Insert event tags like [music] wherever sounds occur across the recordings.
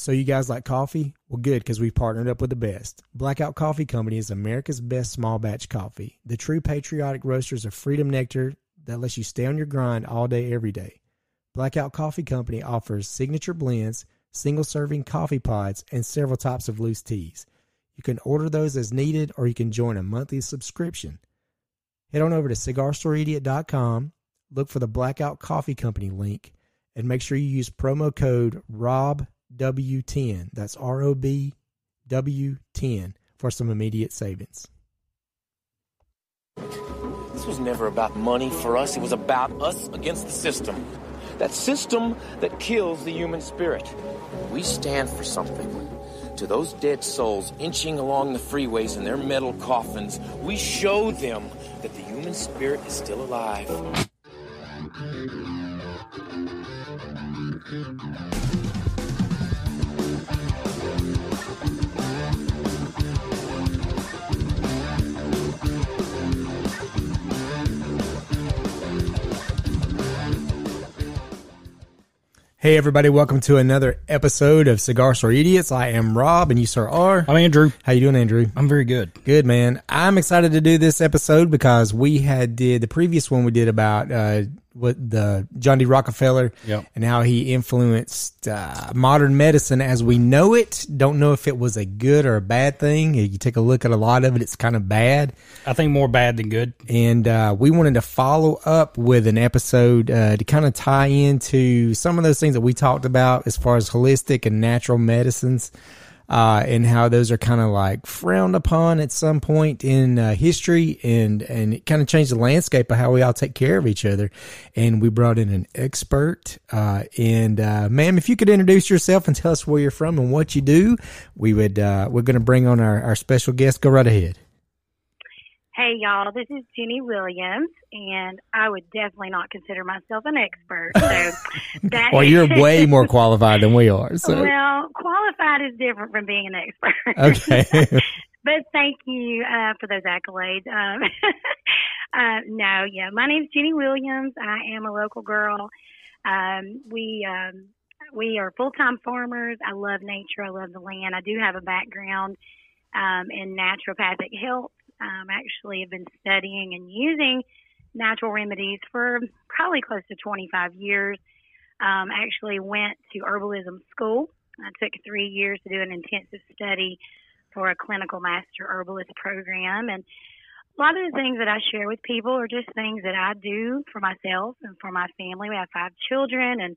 So you guys like coffee? Well, good because we've partnered up with the best. Blackout Coffee Company is America's best small batch coffee. The true patriotic roasters of Freedom Nectar that lets you stay on your grind all day, every day. Blackout Coffee Company offers signature blends, single serving coffee pods, and several types of loose teas. You can order those as needed or you can join a monthly subscription. Head on over to cigarstoreidiot.com, look for the Blackout Coffee Company link, and make sure you use promo code ROB W10. That's R O B W 10 for some immediate savings. This was never about money for us. It was about us against the system. That system that kills the human spirit. We stand for something. To those dead souls inching along the freeways in their metal coffins, we show them that the human spirit is still alive. Hey everybody, welcome to another episode of Cigar Store Idiots. I am Rob and you sir are. I'm Andrew. How you doing, Andrew? I'm very good. Good man. I'm excited to do this episode because we had did the previous one we did about uh what the John D. Rockefeller Yep. and how he influenced uh, modern medicine as we know it. Don't know if it was a good or a bad thing. You take a look at a lot of it, it's kind of bad. I think more bad than good. and uh, we wanted to follow up with an episode uh, to kind of tie into some of those things that we talked about as far as holistic and natural medicines. Uh, and how those are kind of like frowned upon at some point in uh, history, and and it kind of changed the landscape of how we all take care of each other. And we brought in an expert. Uh, and uh, ma'am, if you could introduce yourself and tell us where you're from and what you do, we would. Uh, we're going to bring on our, our special guest. Go right ahead. Hey y'all, this is Jenny Williams, and I would definitely not consider myself an expert. So [laughs] Well, you're way [laughs] more qualified than we are. So well, qualified is different from being an expert. okay, [laughs] but thank you uh, for those accolades. Um, uh, no, yeah, my name's Jenny Williams. I am a local girl. Um, we um, we are full time farmers. I love nature. I love the land. I do have a background um, in naturopathic health. Um, actually, have been studying and using natural remedies for probably close to 25 years. Um, actually, went to herbalism school. I took three years to do an intensive study for a clinical master herbalist program. And a lot of the things that I share with people are just things that I do for myself and for my family. We have five children, and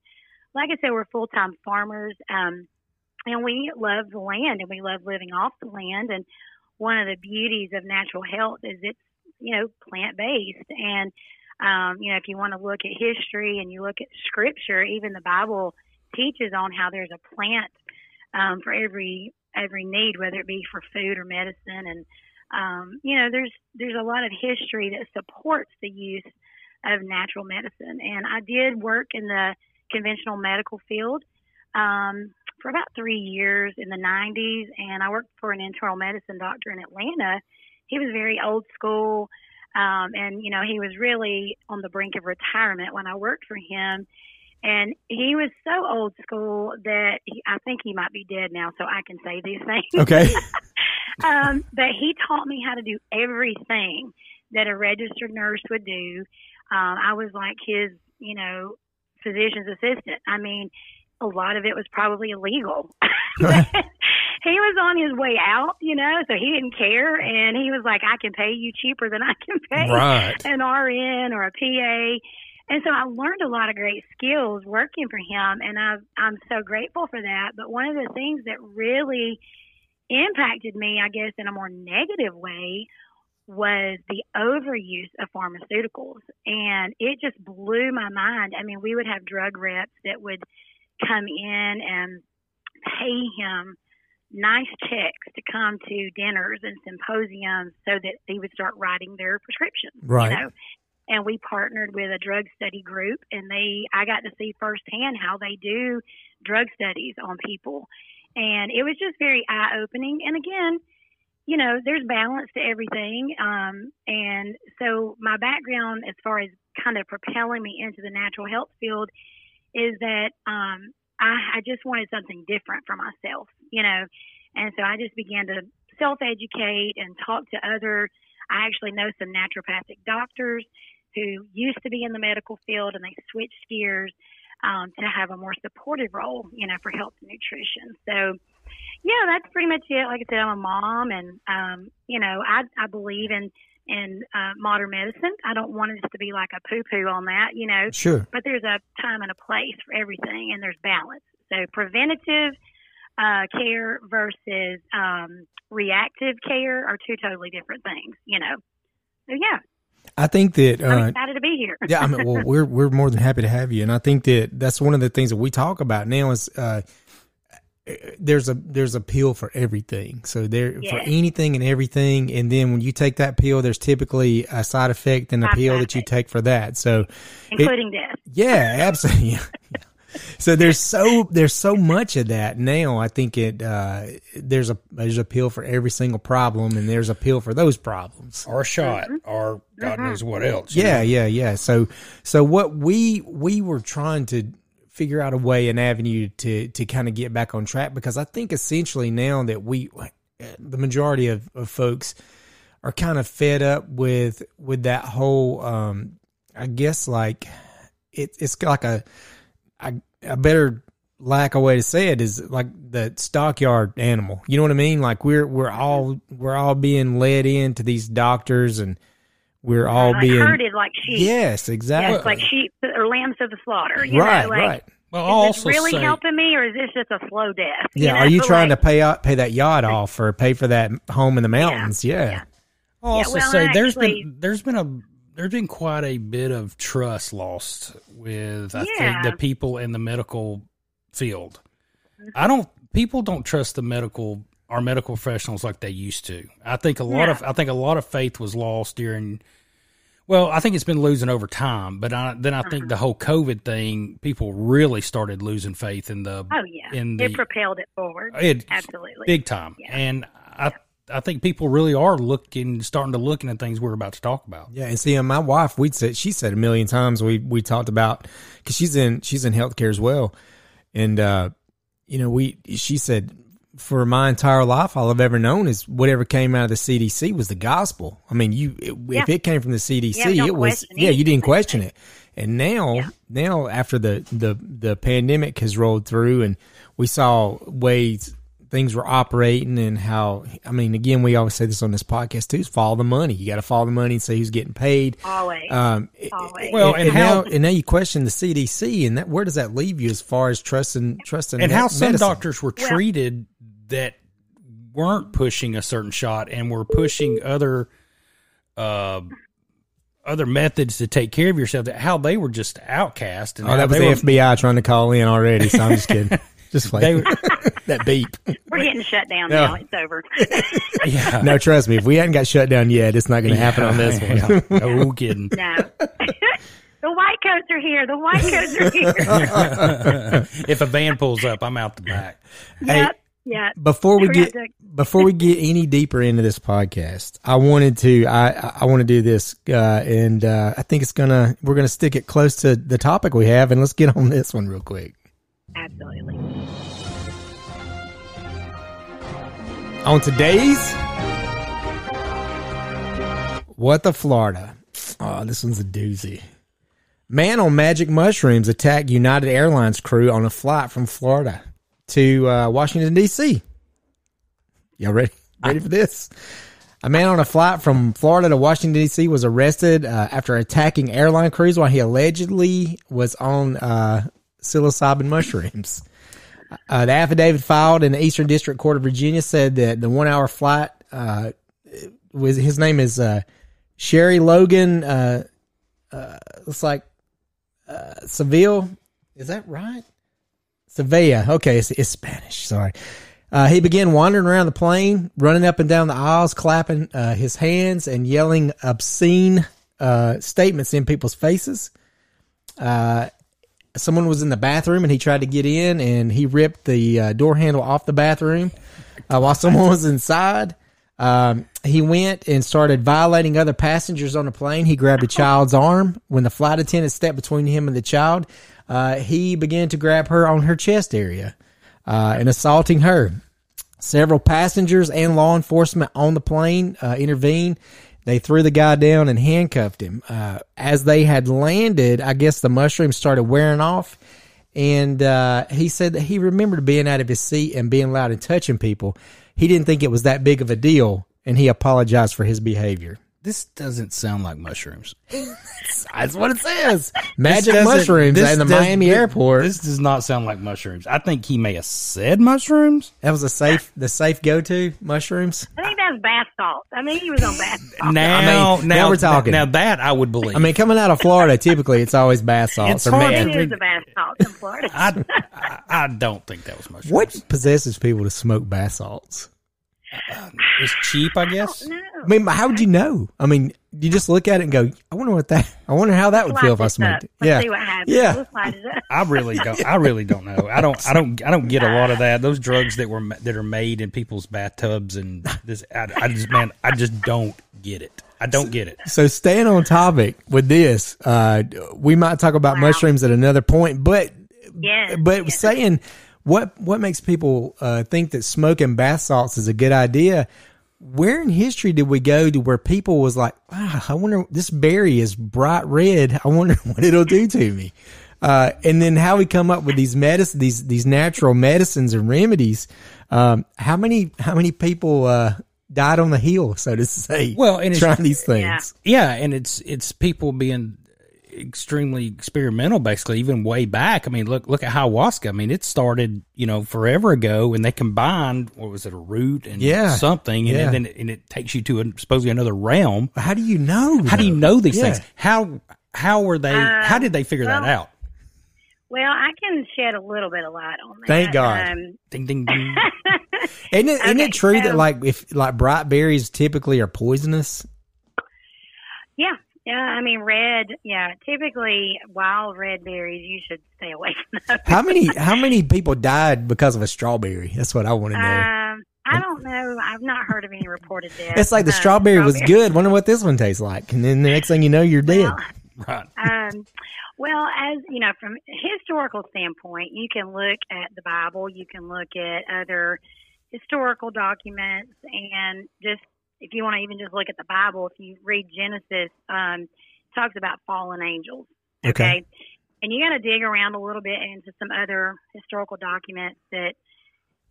like I said, we're full time farmers. Um, and we love the land and we love living off the land. And one of the beauties of natural health is it's, you know, plant based. And, um, you know, if you want to look at history and you look at scripture, even the Bible teaches on how there's a plant um, for every every need, whether it be for food or medicine. And um, you know, there's there's a lot of history that supports the use of natural medicine. And I did work in the conventional medical field um, for about three years in the 90s, and I worked for an internal medicine doctor in Atlanta. He was very old school, um, and you know he was really on the brink of retirement when I worked for him. And he was so old school that he, I think he might be dead now, so I can say these things. okay, [laughs] um, but he taught me how to do everything that a registered nurse would do. Um, I was like his, you know, physician's assistant. I mean, a lot of it was probably illegal. [laughs] He was on his way out, you know, so he didn't care. And he was like, I can pay you cheaper than I can pay right. an RN or a PA. And so I learned a lot of great skills working for him, and I, I'm so grateful for that. But one of the things that really impacted me, I guess, in a more negative way was the overuse of pharmaceuticals. And it just blew my mind. I mean, we would have drug reps that would come in and pay him nice checks to come to dinners and symposiums so that he would start writing their prescriptions. Right. You know? And we partnered with a drug study group, and they I got to see firsthand how they do drug studies on people, and it was just very eye opening. And again, you know, there's balance to everything. Um, and so my background as far as kind of propelling me into the natural health field is that um, I, I just wanted something different for myself, you know. And so I just began to self educate and talk to other. I actually know some naturopathic doctors who used to be in the medical field and they switched gears um, to have a more supportive role, you know, for health and nutrition. So, yeah, that's pretty much it. Like I said, I'm a mom, and um, you know, I I believe in in uh, modern medicine. I don't want it to be like a poo poo on that, you know. Sure. But there's a time and a place for everything, and there's balance. So preventative uh, care versus um, reactive care are two totally different things, you know. So yeah, I think that I'm uh, excited to be here. yeah, I mean, well, [laughs] we're we're more than happy to have you, and I think that that's one of the things that we talk about now is uh, there's a there's a pill for everything. So there for anything and everything, and then when you take that pill, there's typically a side effect and a Side pill that you take for that. So including death. yeah, absolutely. [laughs] Yeah. So there's so there's so much of that now. I think it uh, there's a there's a pill for every single problem, and there's a pill for those problems. or a shot or God knows what else. Yeah, know? yeah, yeah. So so what we we were trying to figure out a way, an avenue to to kind of get back on track because I think essentially now that we the majority of, of folks are kind of fed up with with that whole um I guess like it, it's like a, a a better lack of way to say it is like the stockyard animal. You know what I mean? Like we're we're all we're all being led into these doctors and we're all like being herded like sheep. Yes, exactly. it's like sheep or lambs to the slaughter. You right, know, like, right. Well, I'll Is this really say, helping me, or is this just a slow death? Yeah, know? are you trying Like, to pay out pay that yacht off or pay for that home in the mountains? Yeah. yeah. I'll also well, say there's actually- been there's been a there's been quite a bit of trust lost with I Yeah. think the people in the medical field. Mm-hmm. I don't people don't trust the medical our medical professionals like they used to. I think a lot No. of I think a lot of faith was lost during well, I think it's been losing over time, but I, then I Uh-huh. think the whole COVID thing, people really started losing faith in the Oh yeah, in the it propelled it forward. it Absolutely. big time, Yeah. and I I think people really are looking starting to looking at things we're about to talk about. Yeah, and see, my wife, we'd said she said a million times. We we talked about because she's in she's in healthcare as well, and uh, you know, we she said for my entire life, all I've ever known is whatever came out of the CDC was the gospel. I mean, you it, if it came from the CDC, Yeah, it was question yeah, you didn't question [laughs] it. And now, Yeah. now after the the the pandemic has rolled through, and we saw ways things were operating and how I mean, again, we always say this on this podcast too: is follow the money. You got to follow the money and say who's getting paid. Always. Um, Always. Well, and, and how- now and now you question the CDC, and that where does that leave you as far as trusting trusting and how some medicine? doctors were Well- treated that weren't pushing a certain shot and were pushing other uh other methods to take care of yourself that how they were just outcast and Oh, that was the were, FBI trying to call in already. So I'm just kidding. [laughs] just like that beep. We're getting shut down No. now. It's over. [laughs] [laughs] yeah No, trust me. If we hadn't got shut down yet, it's not going to happen on this one. Yeah. no kidding no. the white coats are here. The white coats are here. if a van pulls up i'm out the back yep. Yeah. Before we get before we get any deeper into this podcast, I wanted to I I want to do this, uh, and uh, I think it's gonna we're gonna stick it close to the topic we have, and let's get on this one real quick. Absolutely. On today's What the Florida. Oh, this one's a doozy. Man on magic mushrooms attacked United Airlines crew on a flight from Florida to uh, Washington D.C. Y'all ready? Ready for this? A man on a flight from Florida to Washington D.C. was arrested uh, after attacking airline crews while he allegedly was on uh, psilocybin mushrooms. Uh, the affidavit filed in the Eastern District Court of Virginia said that the one-hour flight uh, was his name is uh, Sherry Logan. Uh, uh, looks like Seville. Is that right? Sevilla. Okay, it's, it's Spanish. Sorry. Uh, he began wandering around the plane, running up and down the aisles, clapping uh, his hands and yelling obscene uh, statements in people's faces. Uh, someone was in the bathroom and he tried to get in and he ripped the uh, door handle off the bathroom uh, while someone was inside. Um, he went and started violating other passengers on the plane. He grabbed a child's arm. When the flight attendant stepped between him and the child, uh, he began to grab her on her chest area uh, and assaulting her. Several passengers and law enforcement on the plane uh, intervened. They threw the guy down and handcuffed him. Uh, as they had landed, I guess the mushrooms started wearing off. And uh, he said that he remembered being out of his seat and being loud and touching people. He didn't think it was that big of a deal, and he apologized for his behavior. This doesn't sound like mushrooms. [laughs] [laughs] That's what it says. [laughs] Magic This mushrooms this in the does- Miami this- airport. This does not sound like mushrooms. I think he may have said mushrooms. that was a safe, the safe go to mushrooms. I think that's bath salts. I mean, he was on bath salts. Now, I mean, now, now we're talking. Now that I would believe. I mean, coming out of Florida, typically it's always bath salts It's or hard magic. to- It is a bath salts in Florida. I, I, I don't think that was mushrooms. What possesses people to smoke bath salts? It's cheap, I guess. no. I mean, how would you know? I mean, you just look at it and go, I wonder what that, I wonder how that would feel if I smoked this it. Let's Yeah. see what happens. Yeah. We'll slide it up. I really don't. I really don't know. I don't. I don't. I don't get a lot of that. Those drugs that were that are made in people's bathtubs and this. I, I just man, I just don't get it. I don't get it. So staying on topic with this, uh, we might talk about Wow. mushrooms at another point, but, Yes, but yes. saying what, what makes people, uh, think that smoking bath salts is a good idea? Where in history did we go to where people was like, wow, I wonder, this berry is bright red. I wonder [laughs] what it'll do to me. Uh, and then how we come up with these medicine, these, these natural medicines and remedies. Um, how many, how many people, uh, died on the hill, so to say? Well, and it's- trying these things. Yeah, and it's it's people being extremely experimental, basically. Even way back. I mean, look look at ayahuasca. I mean, it started you know forever ago, and they combined what was it a root and Yeah. something, and Yeah. then and it takes you to a, supposedly another realm. How do you know? How do you know these Yeah. things? How how were they? Uh, how did they figure that out? Well, I can shed a little bit of light on that. Thank God. Um, Ding ding ding. [laughs] Isn't it, isn't it true that like if like bright berries typically are poisonous? yeah, yeah. I mean, red. Yeah, typically wild red berries. You should stay away from those. How many [laughs] how many people died because of a strawberry? That's what I want to know. Um, I don't know. I've not heard of any reported [laughs] deaths. it's like the Uh, strawberry was good. Wonder what this one tastes like. And then the next thing you know, you're dead. Well, [laughs] right. um, well, as you know, from a historical standpoint, you can look at the Bible, you can look at other historical documents, and just if you want to even just look at the Bible, if you read Genesis, um, it talks about fallen angels. Okay. And you got to dig around a little bit into some other historical documents that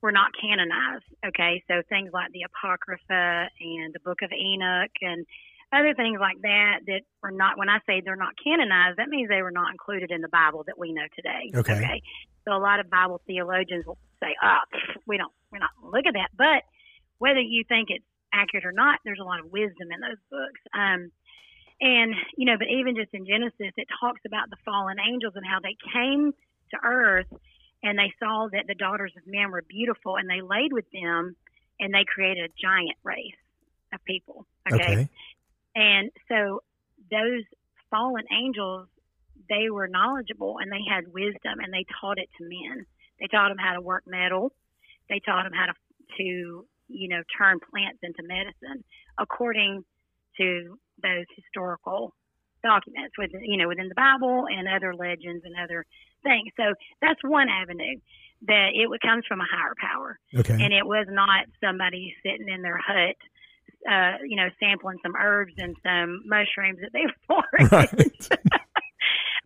were not canonized. Okay. So things like the Apocrypha and the Book of Enoch and other things like that that were not, when I say they're not canonized, that means they were not included in the Bible that we know today. Okay. So a lot of Bible theologians will say, oh, we don't, we're not going to look at that. But whether you think it's accurate or not, there's a lot of wisdom in those books. Um, and, you know, but even just in Genesis, it talks about the fallen angels and how they came to earth and they saw that the daughters of men were beautiful and they laid with them and they created a giant race of people. Okay. And so those fallen angels, they were knowledgeable and they had wisdom and they taught it to men. They taught them how to work metal. They taught them how to, to you know, turn plants into medicine according to those historical documents within, you know, within the Bible and other legends and other things. So that's one avenue that it comes from a higher power Okay. and it was not somebody sitting in their hut, uh, you know, sampling some herbs and some mushrooms that they [laughs] foraged. Right. [laughs]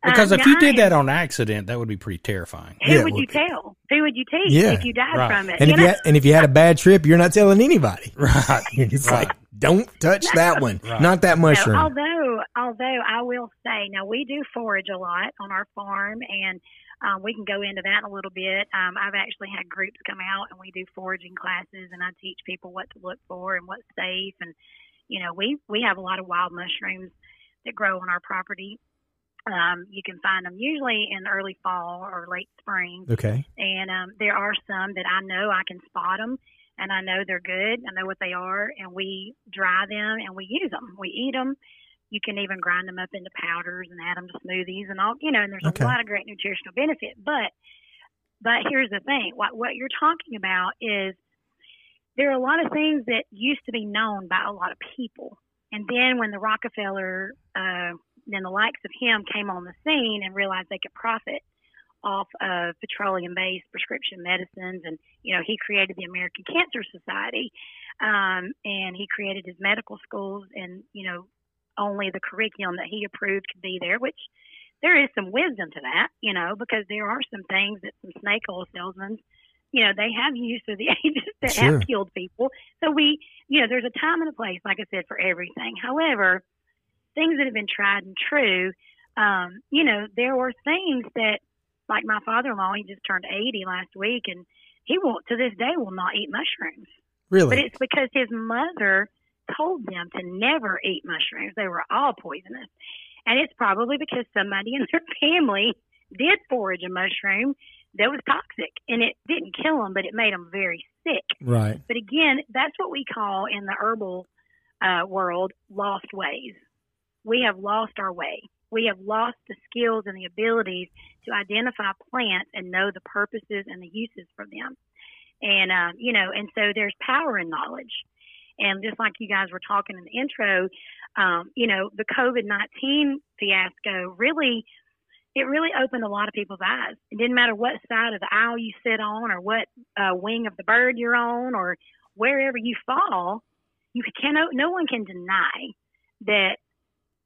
Because Um, if you did that on accident, that would be pretty terrifying. who Yeah, would well- you tell? Who would you teach Yeah, if you died right. from it? And you if you had, and if you had a bad trip, you're not telling anybody. [laughs] Right. [laughs] It's Right. like don't touch that [laughs] one, Right. not that No, mushroom. although, although I will say, now we do forage a lot on our farm, and um, we can go into that in a little bit. Um, I've actually had groups come out, and we do foraging classes, and I teach people what to look for and what's safe. And you know, we we have a lot of wild mushrooms that grow on our property, Um, you can find them usually in early fall or late spring. Okay. And um, there are some that I know I can spot them, and I know they're good. I know what they are, and we dry them and we use them. We eat them. You can even grind them up into powders and add them to smoothies and all. You know, and there's Okay. a lot of great nutritional benefit. But but here's the thing: what what you're talking about is there are a lot of things that used to be known by a lot of people, and then when the Rockefeller, uh, then the likes of him came on the scene and realized they could profit off of petroleum-based prescription medicines, and you know he created the American Cancer Society, um, and he created his medical schools, and you know only the curriculum that he approved could be there, which there is some wisdom to that, you know, because there are some things that some snake oil salesmen, you know, they have used through the [laughs] ages that Sure. have killed people. So we, you know, there's a time and a place, like I said, for everything. However, things that have been tried and true, um, you know, there were things that, like my father-in-law, he just turned 80 last week, and he will to this day will not eat mushrooms. Really? But it's because his mother told them to never eat mushrooms. They were all poisonous. And it's probably because somebody in their [laughs] family did forage a mushroom that was toxic. And it didn't kill them, but it made them very sick. right. But again, that's what we call in the herbal uh, world lost ways. We have lost our way. We have lost the skills and the abilities to identify plants and know the purposes and the uses for them. And, um, you know, and so there's power in knowledge. And just like you guys were talking in the intro, um, you know, the COVID 19 fiasco really, it really opened a lot of people's eyes. It didn't matter what side of the aisle you sit on or what uh, wing of the bird you're on or wherever you fall, you cannot, no one can deny that,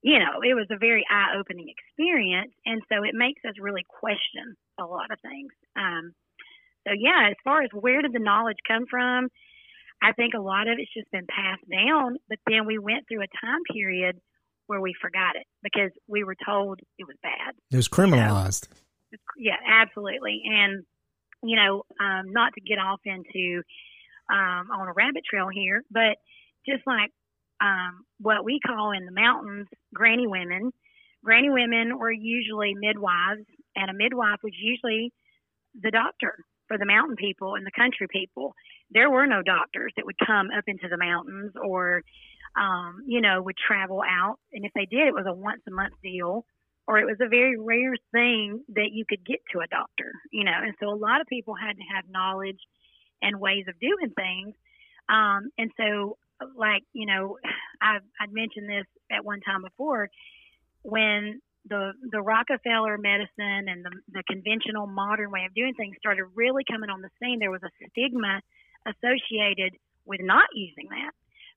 you know, it was a very eye opening experience. And so it makes us really question a lot of things. Um, so, yeah, as far as where did the knowledge come from, I think a lot of it's just been passed down, but then we went through a time period where we forgot it because we were told it was bad. It was criminalized. Yeah, absolutely. And, you know, um, not to get off into um, on a rabbit trail here, but just like um, what we call in the mountains granny women, granny women were usually midwives, and a midwife was usually the doctor for the mountain people and the country people. There were no doctors that would come up into the mountains or, um, you know, would travel out. And if they did, it was a once a month deal or it was a very rare thing that you could get to a doctor, you know. And so a lot of people had to have knowledge and ways of doing things. Um, and so, like, you know, [sighs] I've, I'd mentioned this at one time before when the the Rockefeller medicine and the, the conventional modern way of doing things started really coming on the scene, there was a stigma associated with not using that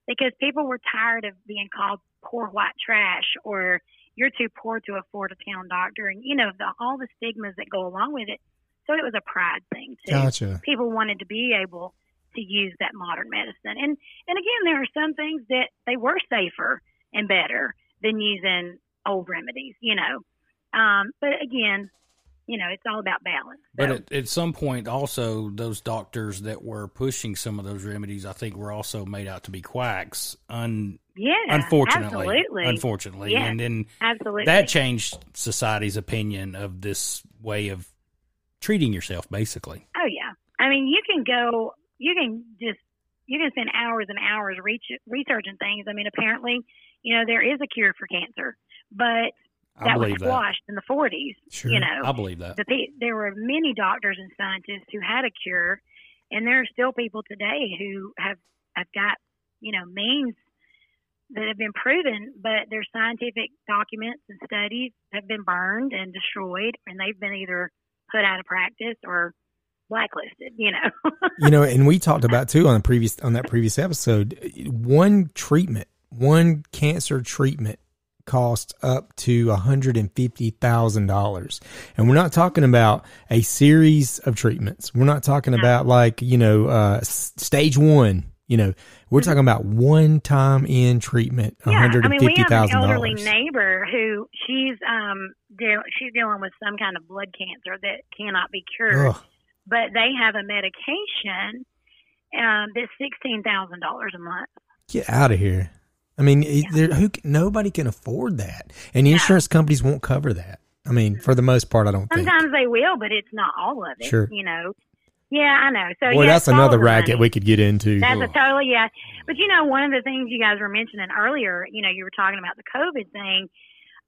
because people were tired of being called poor white trash or you're too poor to afford a town doctor and you know the, all the stigmas that go along with it. So it was a pride thing too. Gotcha. People wanted to be able to use that modern medicine, and and again, there are some things that they were safer and better than using old remedies, you know. Um, but again, you know, it's all about balance. But So- at, at some point, also those doctors that were pushing some of those remedies, I think, were also made out to be quacks. Un, yeah, unfortunately, absolutely, unfortunately, Yeah. and then absolutely. that changed society's opinion of this way of treating yourself, basically. Oh yeah. I mean, you can go. You can just. You can spend hours and hours reach, researching things. I mean, apparently, you know, there is a cure for cancer, but that was believe that. in the 40s. Sure. You know, I believe that. the there were many doctors and scientists who had a cure, and there are still people today who have have got you know means that have been proven, but their scientific documents and studies have been burned and destroyed, and they've been either put out of practice or blacklisted. You know. [laughs] you know, and we talked about too on the previous on that previous episode. One treatment, one cancer treatment costs up to a hundred and fifty thousand dollars, and we're not talking about a series of treatments. We're not talking about like you know uh, stage one. You know, we're talking about one time in treatment, one Yeah, hundred I mean, we have an elderly dollars. neighbor who she's um deal, she's dealing with some kind of blood cancer that cannot be cured, Ugh, but they have a medication um, that's sixteen thousand dollars a month. get out of here! I mean, there, who nobody can afford that, and insurance companies won't cover that. I mean, for the most part, I don't think. Sometimes they will, but it's not all of it. Sure. You know. Yeah, I know. So Boy, yes, that's another racket money. we could get into. That's a totally yeah. But you know, one of the things you guys were mentioning earlier, you know, you were talking about the COVID thing,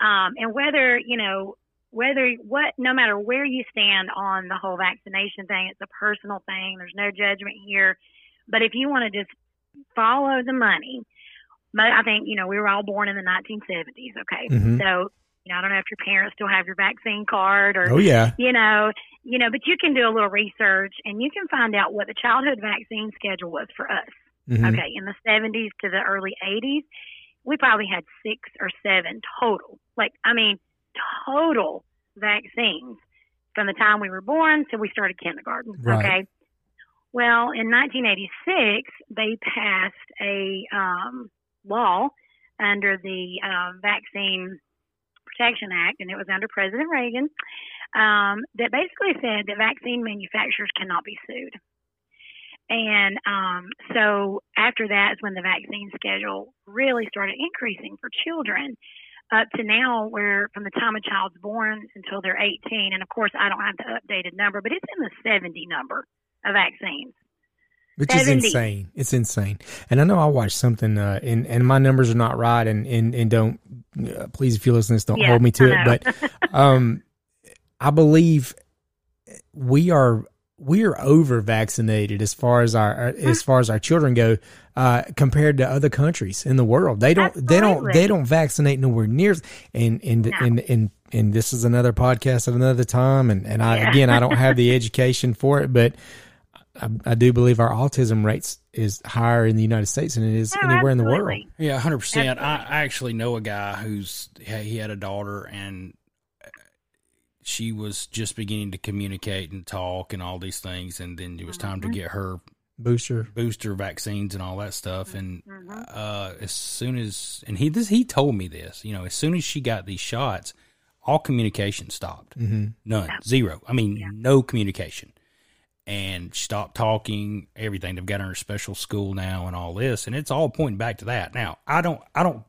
um, and whether you know whether what no matter where you stand on the whole vaccination thing, it's a personal thing. There's no judgment here. But if you want to just follow the money, I think you know we were all born in the 1970s. Okay, Mhm. so you know I don't know if your parents still have your vaccine card or oh yeah, you know, you know, but you can do a little research and you can find out what the childhood vaccine schedule was for us. Mhm. Okay, in the 70s to the early 80s, we probably had six or seven total. Like, I mean, total vaccines from the time we were born till we started kindergarten. Right. Okay. Well, in 1986, they passed a um, law under the um, Vaccine Protection Act, and it was under President Reagan, um, that basically said that vaccine manufacturers cannot be sued. And um, so after that is when the vaccine schedule really started increasing for children up to now where from the time a child's born until they're 18 and of course i don't have the updated number but it's in the 70 number of vaccines which is insane. It's insane. And I know I watched something, uh, and and my numbers are not right, and and and don't uh, please if you listen to this, don't Yeah, hold me to it. But [laughs] um, I believe we are we are over vaccinated as far as our as far as our children go uh, compared to other countries in the world. They don't they don't they don't vaccinate nowhere near and and and and and this is another podcast at another time. And and I Yeah. again I don't have the [laughs] education for it, but. I, I do believe our autism rates is higher in the United States than it is No, anywhere in the world. Yeah, hundred percent. I, I actually know a guy who's he had a daughter and she was just beginning to communicate and talk and all these things, and then it was time Mm-hmm. to get her Booster. booster vaccines and all that stuff. And Mm-hmm. uh, as soon as and he this he told me this, you know, as soon as she got these shots, all communication stopped. Mm-hmm. None, zero. I mean, no communication. And stopped talking. Everything they've got her in a special school now, and all this, and it's all pointing back to that. Now, I don't, I don't,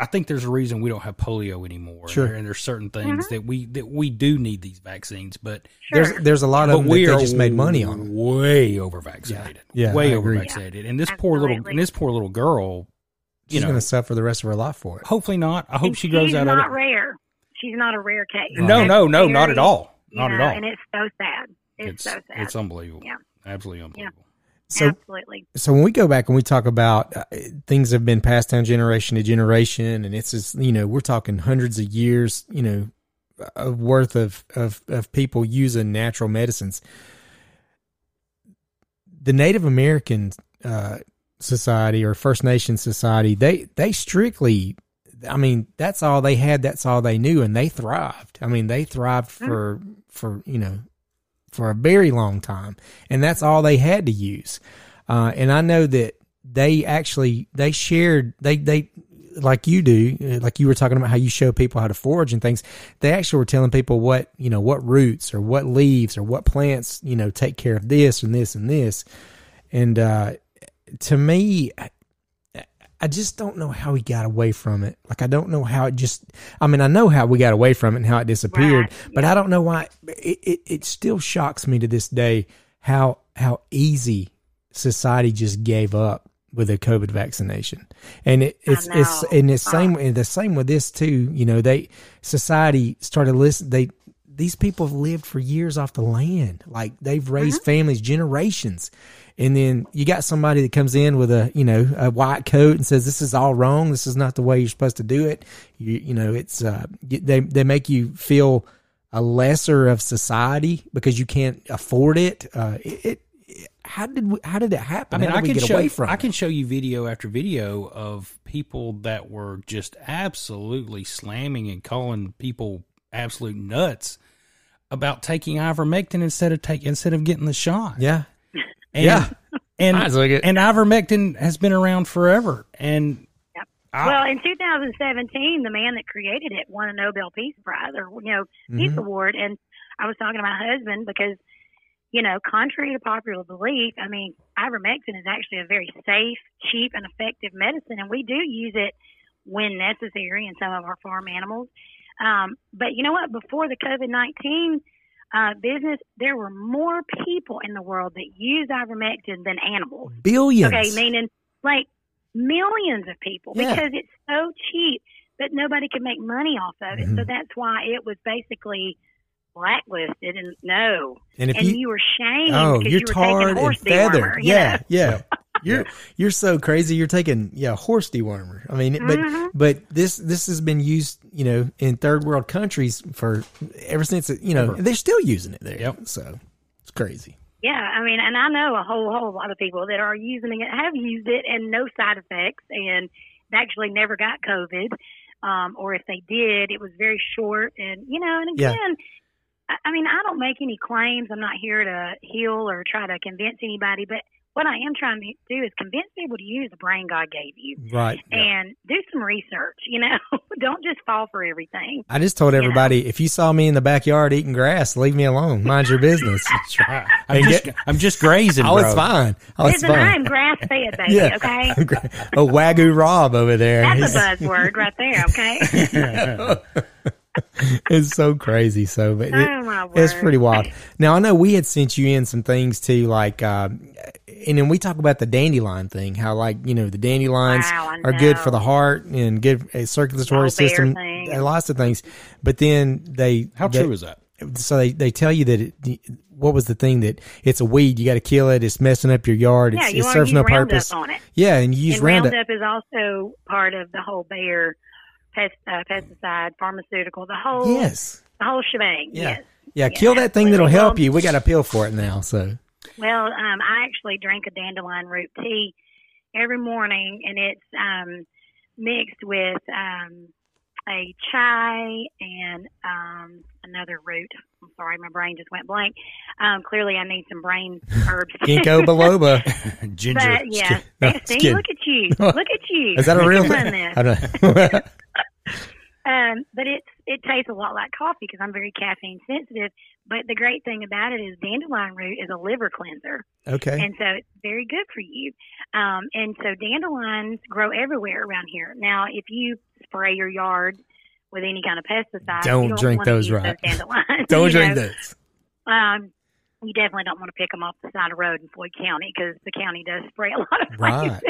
I think there's a reason we don't have polio anymore. Sure. and, there's certain things mm-hmm. that we that we do need these vaccines, but There's there's a lot of but them that they just made money on. 'em. way over vaccinated. Yeah. Yeah, way over agree. vaccinated. And this poor little, and this poor little girl, you She's going to suffer the rest of her life for it. hopefully not. I hope And she grows out of it. Not rare she's not a rare case No, That's no, no, not at all. you Not at all. and it's so sad it's, It's so sad it's unbelievable. Yeah. absolutely unbelievable. So absolutely so when we go back and we talk about uh, things have been passed down generation to generation, and it's just you know we're talking hundreds of years, you know, of worth of of of people using natural medicines. The Native American uh, society or First Nation society, they they strictly, I mean, that's all they had, that's all they knew, and they thrived. I mean, they thrived for for you know for a very long time, and that's all they had to use. Uh, and I know that they actually they shared they they like you do uh, like you were talking about how you show people how to forage and things they actually were telling people what you know what roots or what leaves or what plants you know take care of this and this and this and uh to me I just don't know how he got away from it. Like I don't know how it just. I mean, I know how we got away from it and how it disappeared, Right, but I don't know why. It, it it still shocks me to this day how how easy society just gave up with the COVID vaccination, and it, it's it's and it's same and the same with this too. You know, they society started listen. They these people have lived for years off the land, like they've raised families generations. And then you got somebody that comes in with a, you know, a white coat and says, this is all wrong. This is not the way you're supposed to do it. You, you know, it's, uh, they, they make you feel a lesser of society because you can't afford it. Uh, it, it how did, we, how did it happen? I mean, I can get show away from I it? can show you video after video of people that were just absolutely slamming and calling people absolute nuts about taking ivermectin instead of take instead of getting the shot. Yeah. And, Yeah. and Might as well get- and ivermectin has been around forever. And Yep. I- well, in 2017, the man that created it won a Nobel Peace Prize or you know Peace Mhm. Award, and I was talking to my husband because you know, contrary to popular belief, I mean, ivermectin is actually a very safe, cheap, and effective medicine, and we do use it when necessary in some of our farm animals. Um, but you know what? Before the COVID 19 uh, business, there were more people in the world that used ivermectin than animals. Billions. Okay, meaning like millions of people Yeah. because it's so cheap that nobody could make money off of it. Mhm. So that's why it was basically blacklisted and no. and if and you, you, were shamed oh, because you're you were tarred taking and horse feathered. dewormer, Yeah, know? yeah. [laughs] You're you're so crazy. You're taking yeah horse dewormer. I mean, but Mhm. but this this has been used you know in third world countries for ever since it, you know they're still using it there. Yep. So it's crazy. Yeah, I mean, and I know a whole whole lot of people that are using it, have used it, and no side effects, and actually never got COVID. Um, or if they did, it was very short, and you know, and Yeah. again, I, I mean, I don't make any claims. I'm not here to heal or try to convince anybody, but what I am trying to do is convince people to use the brain God gave you Right. and do some research. You know, [laughs] don't just fall for everything. I just told know. everybody if you saw me in the backyard eating grass, leave me alone. Mind your business. [laughs] That's right. I'm just, get- I'm just grazing, oh, bro. it's fine. Oh, it's Listen, I'm fine. grass fed, [laughs] baby. Yeah. Okay, oh, Wagyu Rob over there. that's a He's- buzzword right there. Okay. [laughs] it's so crazy. So, but it- Oh, it's pretty wild. Now I know we had sent you in some things too, like, uh, and then we talk about the dandelion thing. How like you know the dandelions Wow, I are good for the heart and good uh, circulatory system, thing. and lots of things. But then they How they- true is that? So they they tell you that it, what was the thing that it's a weed you got to kill it. It's messing up your yard. It's, Yeah, you it want serves to no Roundup purpose. on it. Yeah, and you use and Roundup. Roundup is also part of the whole Bayer pest, uh, pesticide, pharmaceutical, the whole Yes. the whole shebang. Yeah. Yes. Yeah, kill that thing that'll help Well, you. We got a pill for it now. So Well, um, I actually drink a dandelion root tea every morning, and it's um, mixed with um, a chai and um, another root. I'm sorry, my brain just went blank. Um, clearly, I need some brain [laughs] herbs. ginkgo biloba. [laughs] [laughs] Ginger. But yeah, No, see, look at you, look at you. Is that a real thing? I don't know. Um, but it's it tastes a lot like coffee because I'm very caffeine sensitive. But the great thing about it is dandelion root is a liver cleanser, okay. and so it's very good for you. Um, and so dandelions grow everywhere around here. Now, if you spray your yard with any kind of pesticide, Don't don't drink those right. [laughs] dandelions. Don't drink know. this. Um, you definitely don't want to pick them off the side of the road in Floyd County because the county does spray a lot of [laughs] Right.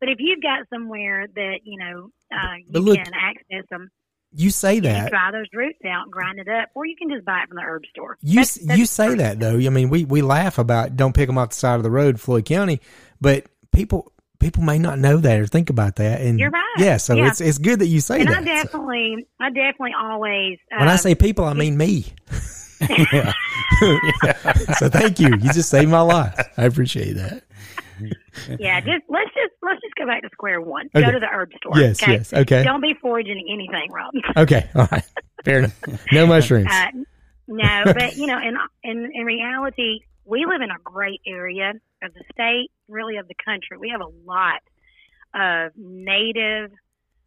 But if you've got somewhere that you know uh, you look- can access them, You say you that. dry those roots out and grind it up, or you can just buy it from the herb store. You That's- that's you say that though. I mean, we we laugh about don't pick them off the side of the road, Floyd County, but people people may not know that or think about that. And You're right. Yeah, so Yeah. it's it's good that you say And that. I So definitely, I definitely always. when I um, say people, I mean me. [laughs] [laughs] Yeah. [laughs] so thank you. You just saved my life. I appreciate that. [laughs] yeah, just let's just let's just go back to square one. Okay. Go to the herb store. Yes, okay? yes. Okay. Don't be foraging anything, Rob. [laughs] Okay. All right. Fair enough. No mushrooms. Uh, no, but [laughs] you know, in in in reality, we live in a great area of the state, really of the country. We have a lot of native,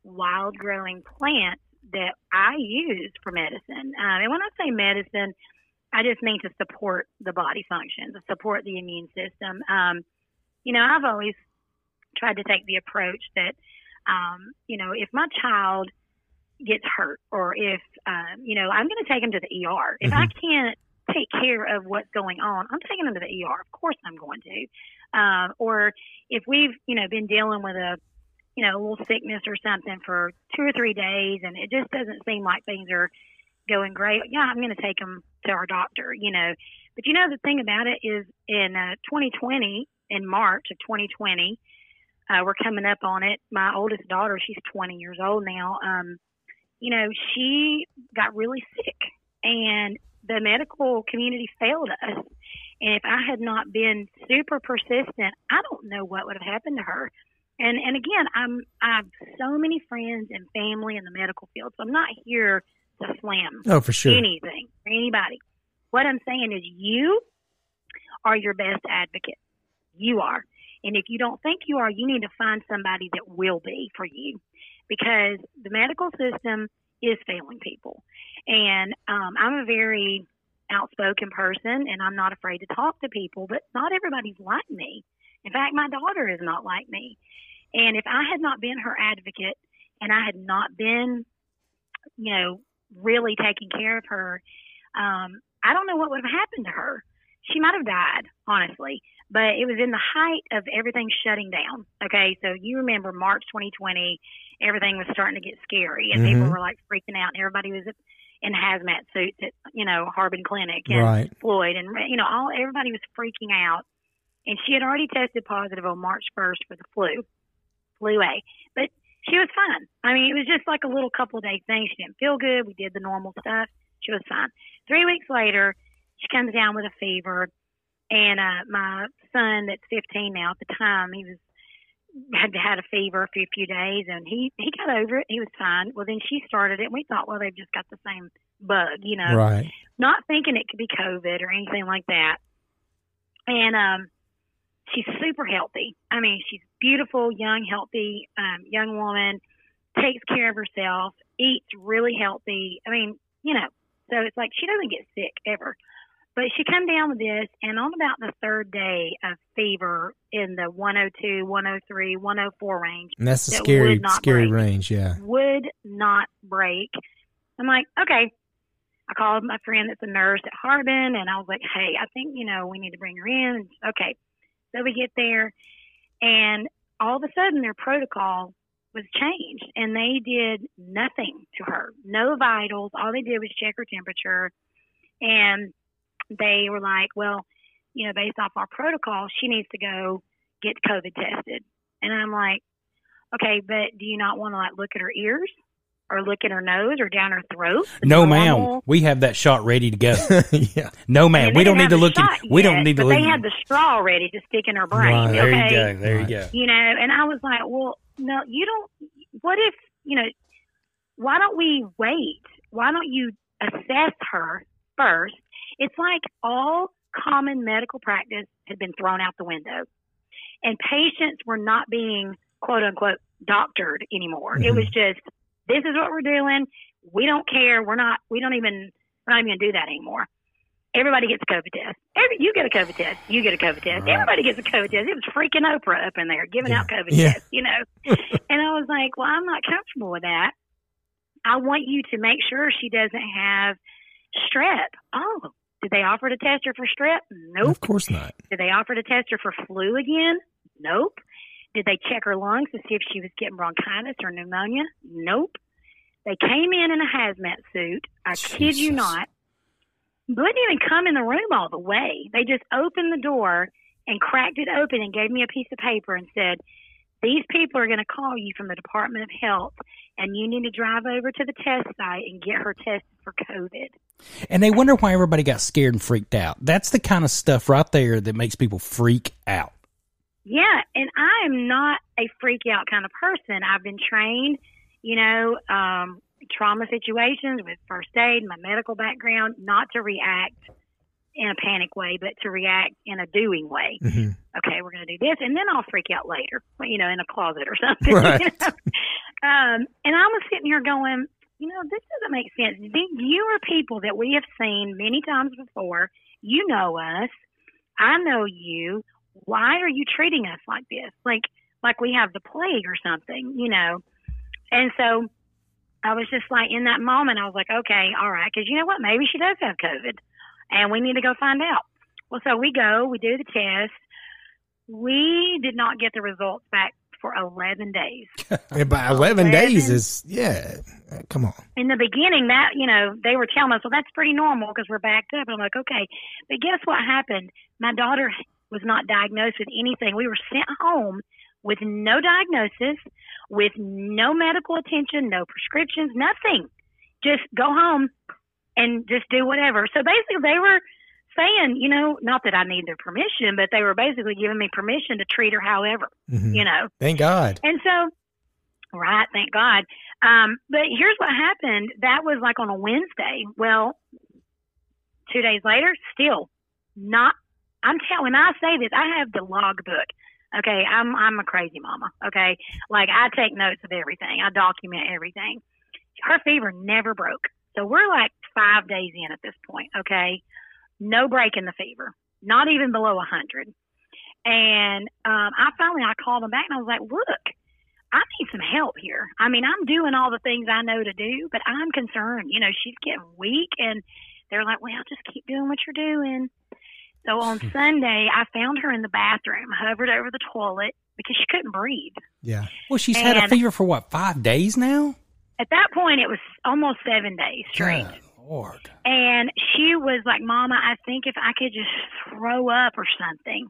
wild growing plants that I use for medicine. Um, and when I say medicine, I just mean to support the body function, to support the immune system. Um, you know, I've always tried to take the approach that, um, you know, if my child gets hurt or if, um, you know, I'm going to take them to the ER. If I can't take care of what's going on, I'm taking them to the ER. Of course I'm going to. Um, or if we've, you know, been dealing with a, you know, a little sickness or something for two or three days and it just doesn't seem like things are going great. Yeah, I'm going to take them to our doctor, you know. But you know, the thing about it is in uh, 2020, in March of 2020, uh, we're coming up on it. My oldest daughter, she's 20 years old now. Um, you know, she got really sick and the medical community failed us. And if I had not been super persistent, I don't know what would have happened to her. And and again, I'm I have so many friends and family in the medical field, so I'm not here to slam oh, for sure. anything or anybody. What I'm saying is you are your best advocate. You are. And if you don't think you are, you need to find somebody that will be for you because the medical system is failing people. And um, I'm a very outspoken person and I'm not afraid to talk to people, but not everybody's like me. In fact, my daughter is not like me. And if I had not been her advocate and I had not been, you know, really taking care of her, um, I don't know what would have happened to her. She might have died, honestly, but it was in the height of everything shutting down. Okay, so you remember March 2020, everything was starting to get scary, and people Mhm. were like freaking out, and everybody was in hazmat suits at you know Harbin Clinic and Right. Floyd, and you know all everybody was freaking out. And she had already tested positive on March 1st for the flu, flu A, but she was fine. I mean, it was just like a little couple of day thing. She didn't feel good. We did the normal stuff. She was fine. Three weeks later, she comes down with a fever, and uh, my son, that's 15 now at the time, he was had had a fever for a few days, and he he got over it. He was fine. Well, then she started it. and We thought, well, they've just got the same bug, you know Right. not thinking it could be COVID or anything like that. And um, she's super healthy. I mean, she's beautiful, young, healthy, um, young woman, takes care of herself, eats really healthy. I mean, you know, so it's like she doesn't get sick ever. But she come down with this, and on about the third day of fever in the 102, 103, 104 range, And that's a That scary, scary break. range. Yeah. would not break. I'm like, okay. I called my friend that's a nurse at Harbin, and I was like, hey, I think you know we need to bring her in. Okay, so we get there, and all of a sudden their protocol was changed, and they did nothing to her, no vitals. All they did was check her temperature, and they were like, well, you know, based off our protocol, she needs to go get COVID tested. And I'm like, okay, but do you not want to like look at her ears or look at her nose or down her throat? The No, ma'am. We have that shot ready to go. [laughs] yeah. No, ma'am. we don't need to look. In, shot we yet, don't need to but look. They had the straw ready to stick in her brain. Right. there okay? you go. There Right. you go. You know, and I was like, well, no, you don't. What if you know? Why don't we wait? Why don't you assess her first? It's like all common medical practice had been thrown out the window, and patients were not being quote unquote doctored anymore. It mm-hmm. was just this is what we're doing. We don't care. We're not. We don't even. We're not even gonna do that anymore. Everybody gets a COVID test. Every, you get a COVID test. You get a COVID test. Right. Everybody gets a COVID test. It was freaking Oprah up in there giving out COVID Yeah. tests, you know. [laughs] and I was like, well, I'm not comfortable with that. I want you to make sure she doesn't have strep. Oh, did they offer to test her for strep? Nope. Of course not. Did they offer to test her for flu again? Nope. Did they check her lungs to see if she was getting bronchitis or pneumonia? Nope. They came in in a hazmat suit. I kid you Jesus. not. Wouldn't even come in the room all the way. They just opened the door and cracked it open and gave me a piece of paper and said, These people are going to call you from the Department of Health and you need to drive over to the test site and get her tested for COVID. And they wonder why everybody got scared and freaked out. That's the kind of stuff right there that makes people freak out. Yeah, and I am not a freak out kind of person. I've been trained, you know, um, trauma situations with first aid, my medical background, not to react in a panic way, but to react in a doing way. hmm Okay, we're going to do this, and then I'll freak out later, you know, in a closet or something. [laughs] Right. You know? um, and I was sitting here going, you know, this doesn't make sense. You are people that we have seen many times before. You know us. I know you. Why are you treating us like this? Like, like we have the plague or something, you know? And so I was just like, in that moment, I was like, okay, all right, because you know what? Maybe she does have COVID, and we need to go find out. Well, so we go, we do the test. We did not get the results back for 11 days. [laughs] And by 11 days is, yeah. Come on. in the beginning that you know they were telling us well that's pretty normal because we're backed up and i'm like okay but guess what happened my daughter was not diagnosed with anything we were sent home with no diagnosis with no medical attention no prescriptions nothing just go home and just do whatever so basically they were saying you know not that i need their permission but they were basically giving me permission to treat her however Mhm. you know Thank God. and so, right, thank God. Um, but here's what happened. That was like on a Wednesday. Well, two days later, still not. I'm telling. When I say this, I have the logbook. Okay, I'm I'm a crazy mama. Okay, like I take notes of everything. I document everything. Her fever never broke. So we're like five days in at this point. Okay, no break in the fever, not even below 100. And um, I finally I called them back and I was like, look, I need some help here. I mean, I'm doing all the things I know to do, but I'm concerned. You know, she's getting weak, and they're like, well, just keep doing what you're doing. So on Sunday, I found her in the bathroom, hovered over the toilet because she couldn't breathe. Yeah. Well, she's had a fever for what five days now. At that point, it was almost seven days straight. Lord. And she was like, Mama, I think if I could just throw up or something,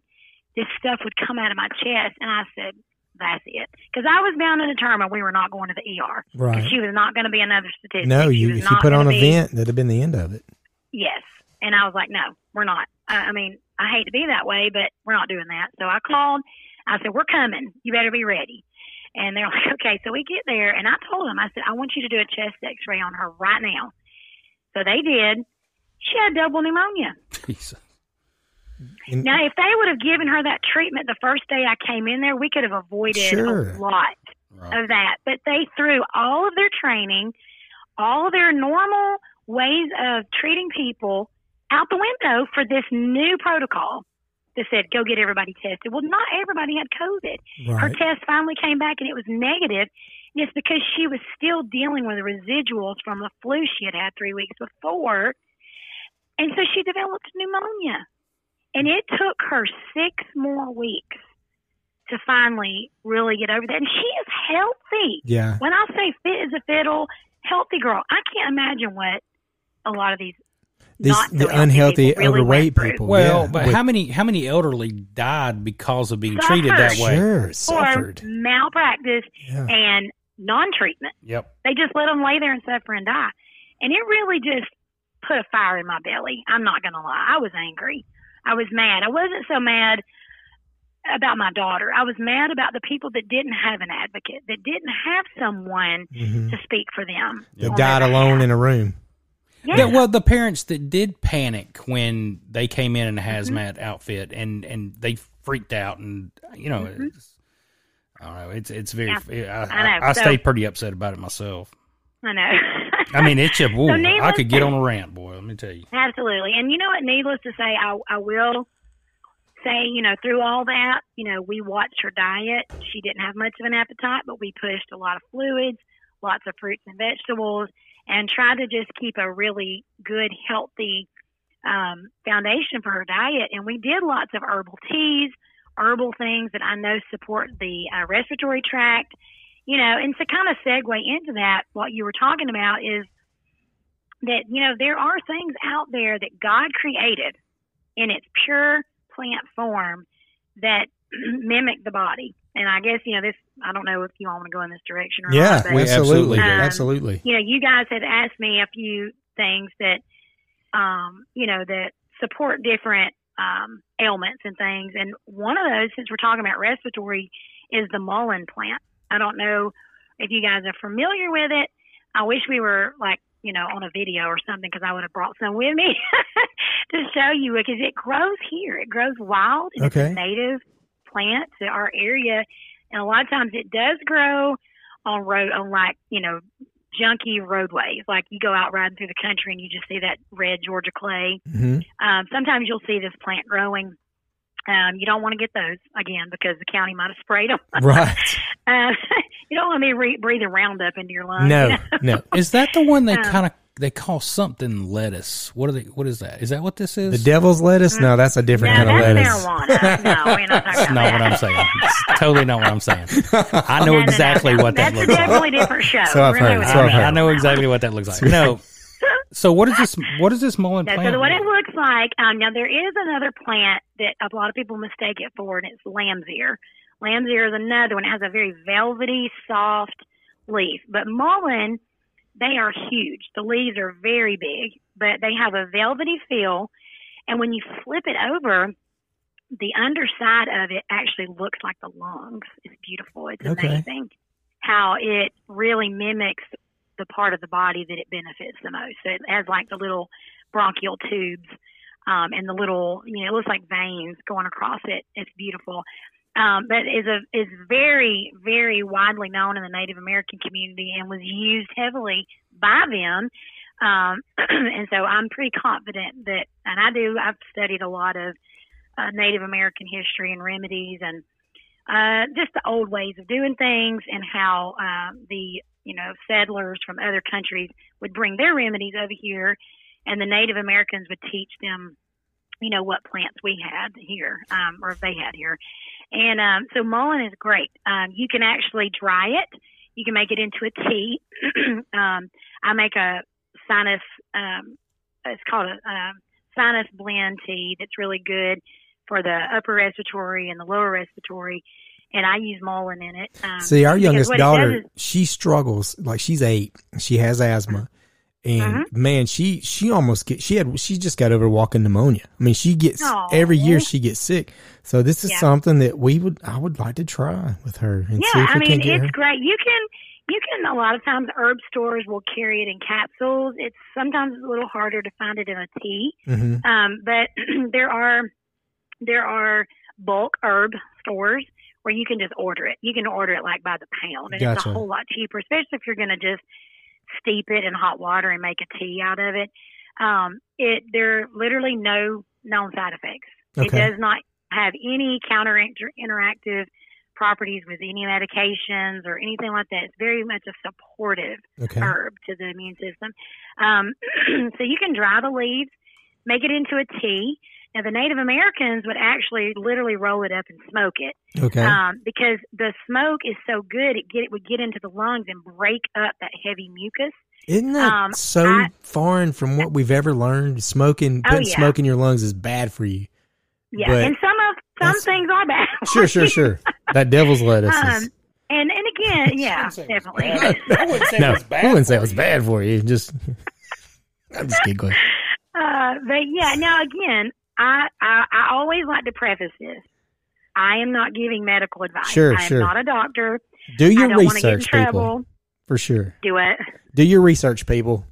this stuff would come out of my chest. And I said, That's it. Because I was bound and determined we were not going to the ER. Right. She was not going to be another statistic. No, you if you put on gonna a be- vent, that'd have been the end of it. Yes. And I was like, no, we're not. I, I mean, I hate to be that way, but we're not doing that. So I called. I said, we're coming. You better be ready. And they're [laughs] like, okay. So we get there, and I told them, I said, I want you to do a chest x ray on her right now. So they did. She had double pneumonia. Jesus. And- Now, if they would have given her that treatment the first day I came in there, we could have avoided Sure. a lot Right. of that. But they threw all of their training, all of their normal ways of treating people out the window for this new protocol that said, go get everybody tested. Well, not everybody had COVID. Her test finally came back and it was negative. And it's because she was still dealing with the residuals from the flu she had had three weeks before. And so she developed pneumonia. And it took her six more weeks to finally really get over that. And she is healthy. Yeah. When I say fit as a fiddle, healthy girl, I can't imagine what a lot of these These so the unhealthy, people really overweight people. Well, yeah, but with- how many how many elderly died because of being Suffered. treated that way? Sure, for suffered. malpractice Yeah. and non-treatment. Yep. They just let them lay there and suffer and die. And it really just put a fire in my belly. I'm not going to lie. I was angry. I was mad. I wasn't so mad about my daughter. I was mad about the people that didn't have an advocate, that didn't have someone Mhm. to speak for them. They on died alone in a room. Yeah. Yeah, well, the parents that did panic when they came in in a Mm-hmm. hazmat outfit and and they freaked out and you know, Mm-hmm. I don't know. It's it's very. Yeah, I, I know. I, I So- stayed pretty upset about it myself. I know. [laughs] I mean, it's a. Ooh, I could get on a rant, boy. Let me tell you. Absolutely. And you know what? Needless to say, I, I will say, you know, through all that, you know, we watched her diet. She didn't have much of an appetite, but we pushed a lot of fluids, lots of fruits and vegetables, and tried to just keep a really good, healthy um, foundation for her diet. And we did lots of herbal teas, herbal things that I know support the uh, respiratory tract. You know, and to kind of segue into that, what you were talking about is that you know there are things out there that God created in its pure plant form that [clears throat] mimic the body. And I guess you know this. I don't know if you all want to go in this direction or Yeah, not. We absolutely. Um, absolutely. you know, you guys had asked me a few things that, um, you know, that support different um, ailments and things. And one of those, since we're talking about respiratory, is the mullein plant. I don't know if you guys are familiar with it. I wish we were like, you know, on a video or something because I would have brought some with me [laughs] to show you because it grows here. It grows wild. It's Okay. a native plant to our area. And a lot of times it does grow on road, on like, you know, junky roadways. Like you go out riding through the country and you just see that red Georgia clay. hmm Um, sometimes you'll see this plant growing. Um, you don't want to get those again because the county might have sprayed them. [laughs] Right. Uh, [laughs] you don't want to be re- breathing Roundup into your lungs. No, you know? no. Is that the one they [laughs] Um, kind of they call something lettuce? What are they? What is that? Is that what this is? The devil's lettuce? No, that's a different No, kind of that's lettuce. marijuana. No, we're not talking That's about not that. what I'm saying. It's totally not what I'm saying. I know No, no, no, exactly no. what that looks. That's looks a like. definitely different show. So I've We're heard, so. I've heard. I know exactly what that looks like. No. So what is this? What is this mullein No, plant? so what it looks like, um, now there is another plant that a lot of people mistake it for, and it's lamb's ear. Lamb's ear is another one. It has a very velvety, soft leaf. But mullein, they are huge. The leaves are very big, but they have a velvety feel. And when you flip it over, the underside of it actually looks like the lungs. It's beautiful. It's Okay. amazing how it really mimics the part of the body that it benefits the most. So it has like the little bronchial tubes um, and the little, you know, it looks like veins going across it. It's beautiful. Um, but is a is very very widely known in the Native American community and was used heavily by them Um, [clears throat] and so I'm pretty confident that, and I do, I've studied a lot of uh, Native American history and remedies and uh, just the old ways of doing things and how uh, the, you know, settlers from other countries would bring their remedies over here and the Native Americans would teach them, you know, what plants we had here, um, or they had here. And um, so mullein is great. Um, you can actually dry it. You can make it into a tea. [clears throat] um, I make a sinus. Um, it's called a um, sinus blend tea. That's really good for the upper respiratory and the lower respiratory. And I use mullein in it. Um, See, our youngest daughter, is- she struggles. Like she's eight. She has asthma. And Mhm. man, she she almost get she had she just got over walking pneumonia. I mean, she gets Aw. every year she gets sick. So this is Yeah. something that we would I would like to try with her Yeah, I mean it's her. great. You can you can a lot of times herb stores will carry it in capsules. It's sometimes a little harder to find it in a tea. hmm Um, but [clears throat] there are there are bulk herb stores where you can just order it. You can order it like by the pound, and it's a whole lot cheaper, especially if you're going to just steep it in hot water and make a tea out of it. Um, it there are literally no known side effects. It does not have any counter interactive properties with any medications or anything like that. It's very much a supportive Okay. herb to the immune system. Um, [clears throat] so you can dry the leaves, make it into a tea. Now the Native Americans would actually literally roll it up and smoke it Okay. um, because the smoke is so good it get it would get into the lungs and break up that heavy mucus. Isn't that um, so I- foreign from what we've ever learned? Smoking, Oh, putting yeah. smoke in your lungs is bad for you. Yeah, But and some of some things are bad. Sure, sure, sure. That devil's lettuce. [laughs] Um, is, and and again, [laughs] yeah, say definitely. I wouldn't say no, it was bad. I wouldn't say it for was you. bad for you. Just, [laughs] I'm just giggling. Uh, but yeah, now again, I, I I always like to preface this. I am not giving medical advice. Sure, I am sure. not a doctor. Do your don't want get in research, people, trouble. for sure. Do it. Do your research, people.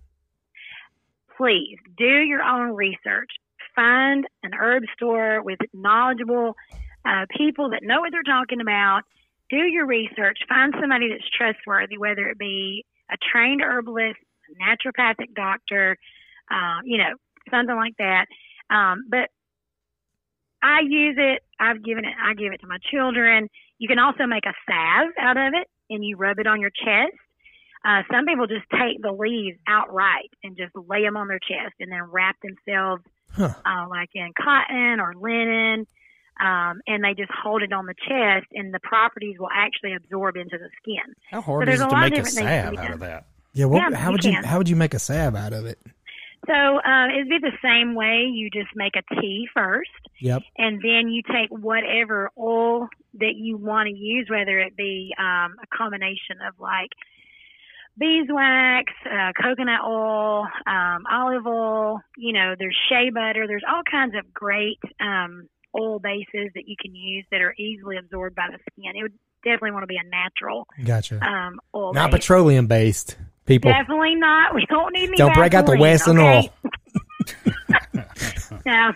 Please do your own research. Find an herb store with knowledgeable uh, people that know what they're talking about. Do your research. Find somebody that's trustworthy, whether it be a trained herbalist, a naturopathic doctor, uh, you know, something like that. Um, but I use it. I've given it. I give it to my children. You can also make a salve out of it, and you rub it on your chest. Uh, some people just take the leaves outright and just lay them on their chest, and then wrap themselves Huh. uh, like in cotton or linen, um, and they just hold it on the chest, and the properties will actually absorb into the skin. How hard there's is it to make a different things that salve out of that? Yeah. What, Yeah, how you would you. How would you make a salve out of it? So uh, it'd be the same way. You just make a tea first, Yep. and then you take whatever oil that you want to use, whether it be um, a combination of like beeswax, uh, coconut oil, um, olive oil. You know, there's shea butter. There's all kinds of great um, oil bases that you can use that are easily absorbed by the skin. It would definitely want to be a natural Gotcha. um, oil. Not base. petroleum based, people. Definitely not. We don't need any. Don't break out the Western okay? oil. [laughs] [laughs] no,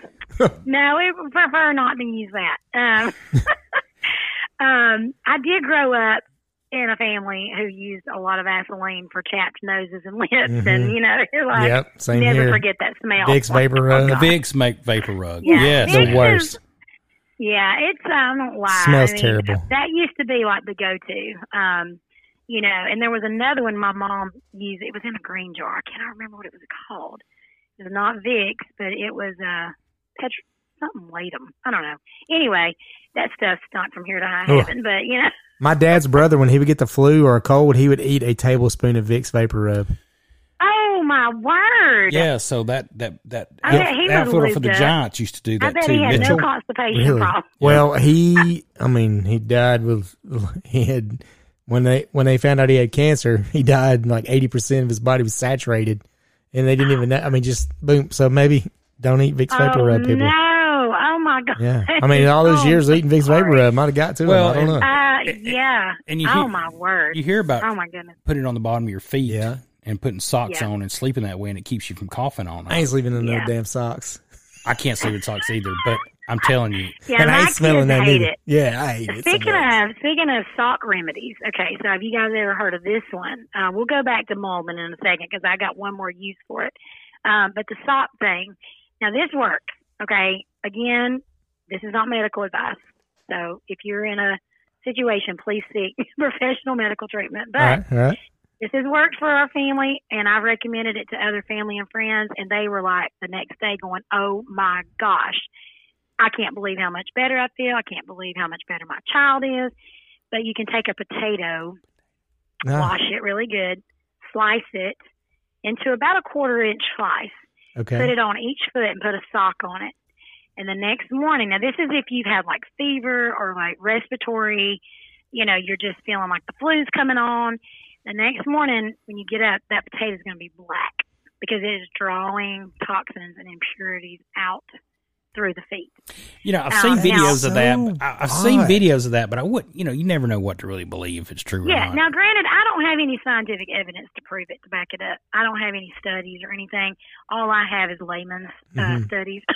no, we prefer not to use that. Um, [laughs] um, I did grow up in a family who used a lot of Vaseline for chapped noses and lips, Mhm. and you know, you're like, Yep. Same never here. forget that smell. Vicks Vapor Rub. The Vicks make vapor rug. Yeah. Yes. Vicks the is- worst. Yeah, it's I don't lie. Smells I mean, terrible. That used to be like the go-to. Um, you know, and there was another one my mom used. It was in a green jar. I cannot remember what it was called. It was not Vicks, but it was uh, Petr something Latham. I don't know. Anyway, that stuff stunk from here to high Ugh. heaven. But you know, [laughs] My dad's brother, when he would get the flu or a cold, he would eat a tablespoon of Vicks Vapor Rub. oh my word! Yeah, so that that that I bet he was outfielder for the up. Giants used to do I that bet too. he had Mitchell. no constipation Really? problem. Well, he, I mean, he died with, [laughs] he had, when they, when they found out he had cancer, [laughs] he died like 80% of his body was saturated and they didn't even know. I mean, just boom. So maybe don't eat Vicks Vapor oh Rub, people. no! Oh my god! Yeah. I mean, all those [laughs] Oh, years eating Vicks Vapor sorry. Rub might have got to Well, him. I don't know. Uh, yeah. and you oh hear- my word! You hear about Oh my goodness! putting it on the bottom of your feet Yeah. and putting socks Yeah. on and sleeping that way, and it keeps you from coughing all I night. ain't sleeping in no Yeah. damn socks. I can't sleep in socks either, but I'm telling you. Yeah, and I my ain't smelling kids that hate neither. it. Yeah, I hate it. so Speaking much. of speaking of sock remedies, okay, so have you guys ever heard of this one? Uh, we'll go back to mullein in a second because I got one more use for it. Um, but the sock thing, now this works. Okay, again, this is not medical advice. So if you're in a situation, please seek [laughs] professional medical treatment. But all right, all right. this has worked for our family, and I recommended it to other family and friends, and they were like the next day going, "Oh my gosh, I can't believe how much better I feel. I can't believe how much better my child is." But you can take a potato, Ah, wash it really good, slice it into about a quarter inch slice, put it on each foot, and put a sock on it. And the next morning, now this is if you've had like fever or like respiratory, you know, you're just feeling like the flu's coming on. The next morning, when you get up, that potato's going to be black because it is drawing toxins and impurities out through the feet. You know, I've Oh, seen now- videos of that. So but I- I've seen odd. videos of that, but I wouldn't. You know, you never know what to really believe if it's true or Yeah. not. Now, granted, I don't have any scientific evidence to prove it to back it up. I don't have any studies or anything. All I have is layman's uh, Mhm. studies. [laughs]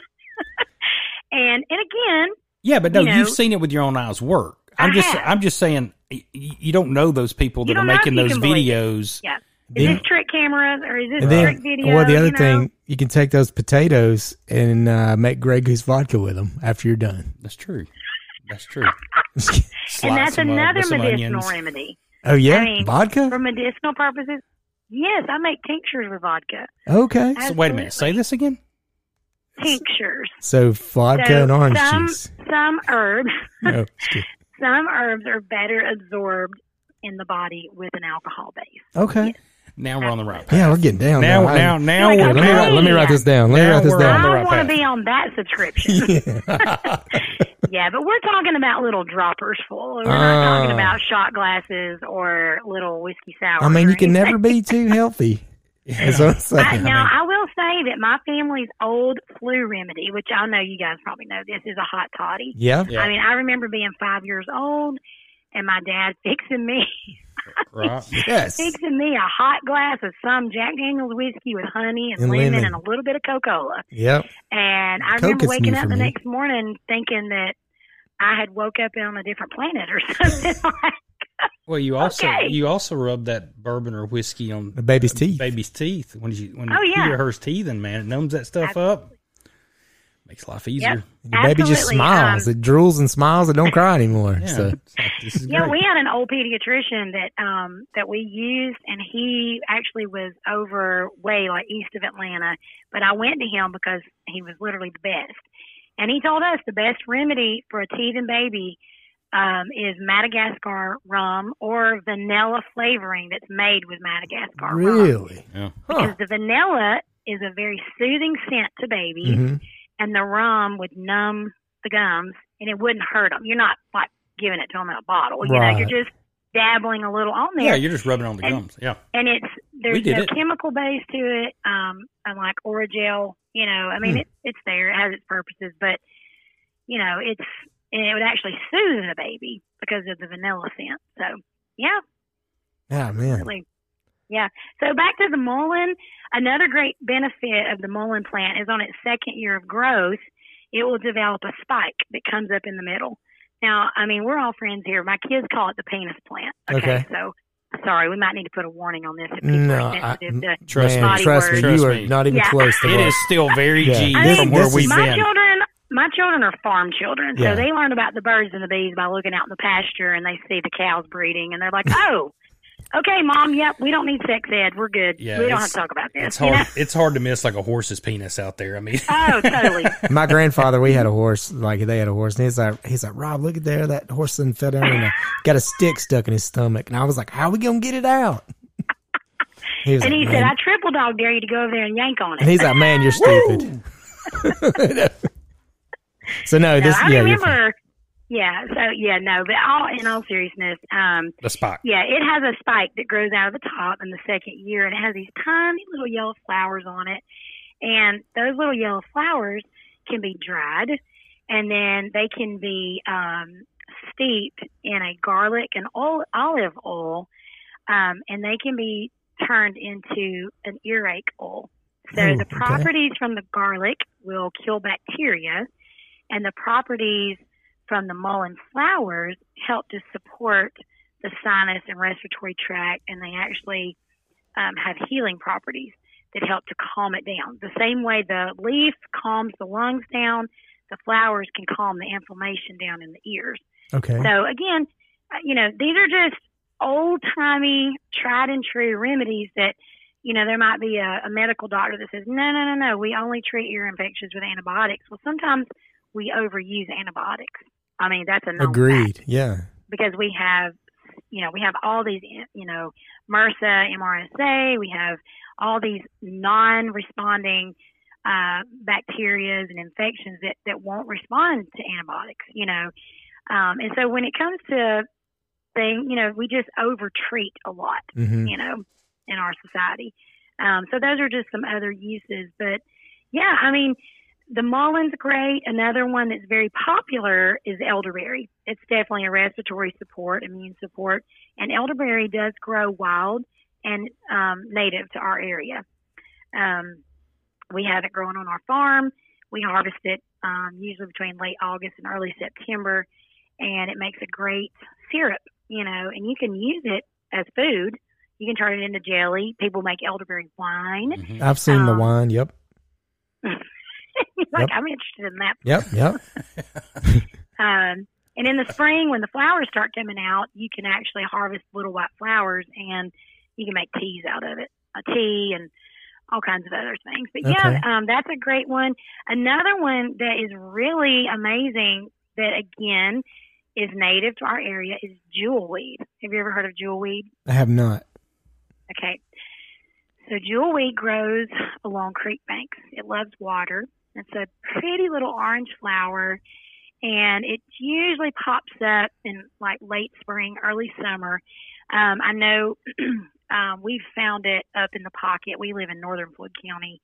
and and again, yeah, but no, you know- you've seen it with your own eyes work. I'm I just, have. I'm just saying, y- y- you don't know those people that are don't know if making those can believe it. videos. yeah. Is Then- this trick cameras or is this And then, trick video? well, the other you know? thing, you can take those potatoes and uh, make Grey Goose vodka with them after you're done. That's true. That's true. [laughs] and that's another medicinal onions. remedy oh yeah, I mean, vodka. for medicinal purposes. Yes, I make tinctures with vodka. Okay, So wait a minute. Say this again. Tinctures. so vodka So and orange some, juice. Some herbs, [laughs] No, some herbs are better absorbed in the body with an alcohol base. okay. Now we're on the right path. Yeah, we're getting down Now, there. now, now, Like, we're Let me, write, let me write this down. Let me Now write this down. I right want to be on that subscription. [laughs] [laughs] yeah, but we're talking about little droppers full. We're not talking Ah. about shot glasses or little whiskey sour. I mean, you can never be too healthy. [laughs] That's what I'm saying. I, now, I will say that my family's old flu remedy, which I know you guys probably know this, is a hot toddy. yeah. Yeah. I mean, I remember being five years old and my dad fixing me, Right. [laughs] Yes. fixing me a hot glass of some Jack Daniel's whiskey with honey and, And lemon, lemon. and a little bit of Coca-Cola. Yep. And I Coke remember waking up the me. next morning thinking that I had woke up on a different planet or [laughs] something. [laughs] Well, you also Okay. you also rub that bourbon or whiskey on The baby's teeth. baby's teeth when you when Oh, you yeah. hear her's teething, man, it numbs that stuff up. Makes life easier. Yep. The baby just smiles. um, it drools and smiles. It don't [laughs] cry anymore. Yeah, So like, Yeah, we had an old pediatrician that um that we used, and he actually was over way like east of Atlanta. But I went to him because he was literally the best, and he told us the best remedy for a teething baby um, is Madagascar rum or vanilla flavoring that's made with Madagascar rum. really, yeah. huh? Because the vanilla is a very soothing scent to babies, Mhm. And the rum would numb the gums and it wouldn't hurt them. You're not like giving it to them in a bottle. You know, you're just dabbling a little on there. Yeah, you're just rubbing on the And- gums. Yeah. and it's there's did no it. chemical base to it. Um, unlike Orajel, you know, I mean, Hmm. it, it's there. It has its purposes, but you know, it's and it would actually soothe the baby because of the vanilla scent. So yeah, Yeah, man. really. Yeah. So back to the mullein. Another great benefit of the mullein plant is on its second year of growth, it will develop a spike that comes up in the middle. Now, I mean, we're all friends here. My kids call it the penis plant. Okay. Okay. So, sorry, we might need to put a warning on this if people No, are I, sensitive to. Trust man, me. body trust me. Trust You are not even Yeah. close to It what- is still very Yeah. G I This- from mean, where this we've is- my been. children, my children are farm children, so Yeah. they learn about the birds and the bees by looking out in the pasture and they see the cows breeding, and they're like, [laughs] "Oh, okay, mom, yep, we don't need sex ed, we're good. Yeah, we don't have to talk about this." It's you know? hard. It's hard to miss like a horse's penis out there. I mean, [laughs] Oh, totally. [laughs] My grandfather, we had a horse. Like they had a horse, and he's like, he's like, Rob, look at there, that horse and fell down and uh, [laughs] got a stick stuck in his stomach. And I was like, how are we gonna get it out? He and like, he said, "I triple dog dare you to go over there and yank on it. and he's like, man, you're stupid. so no, No, this I yeah, you're fine. remember. Yeah. So yeah, no, but all in all seriousness, um, the spot. yeah, it has a spike that grows out of the top in the second year, and it has these tiny little yellow flowers on it. And those little yellow flowers can be dried, and then they can be um, steeped in a garlic and ol- olive oil, um, and they can be turned into an earache oil. So Oh, the okay. properties from the garlic will kill bacteria, and the properties from the mullein flowers help to support the sinus and respiratory tract, and they actually um, have healing properties that help to calm it down. The same way the leaf calms the lungs down, the flowers can calm the inflammation down in the ears. Okay. So again, uh, you know, these are just old timey, tried and true remedies that, you know, there might be a, a medical doctor that says, no, no, no, no, we only treat ear infections with antibiotics. Well, sometimes we overuse antibiotics. I mean, that's a Agreed. fact Yeah. because we have, you know, we have all these, you know, MRSA, MRSA, we have all these non-responding uh, bacterias and infections that, that won't respond to antibiotics, you know. Um, and so when it comes to thing, you know, we just over-treat a lot, hmm you know, in our society. Um, so those are just some other uses. But yeah, I mean, the mulleins great. Another one that's very popular is elderberry. It's definitely a respiratory support, immune support, and elderberry does grow wild and um, native to our area. Um, we have it growing on our farm. We harvest it um, usually between late August and early September, and it makes a great syrup. You know, and you can use it as food. You can turn it into jelly. People make elderberry wine. Mhm. I've seen the Um, wine. Yep. [laughs] [laughs] like Yep. I'm interested in that. Yep. Yep. [laughs] Um, and in the spring, when the flowers start coming out, you can actually harvest little white flowers, and you can make teas out of it, a tea, and all kinds of other things. But yeah, um, that's a great one. Another one that is really amazing that again is native to our area is jewelweed. Have you ever heard of jewelweed? I have not. Okay. So jewelweed grows along creek banks. It loves water. It's a pretty little orange flower and it usually pops up in like late spring, early summer. Um, I know [clears throat] um, we've found it up in the pocket. We live in northern Floyd County,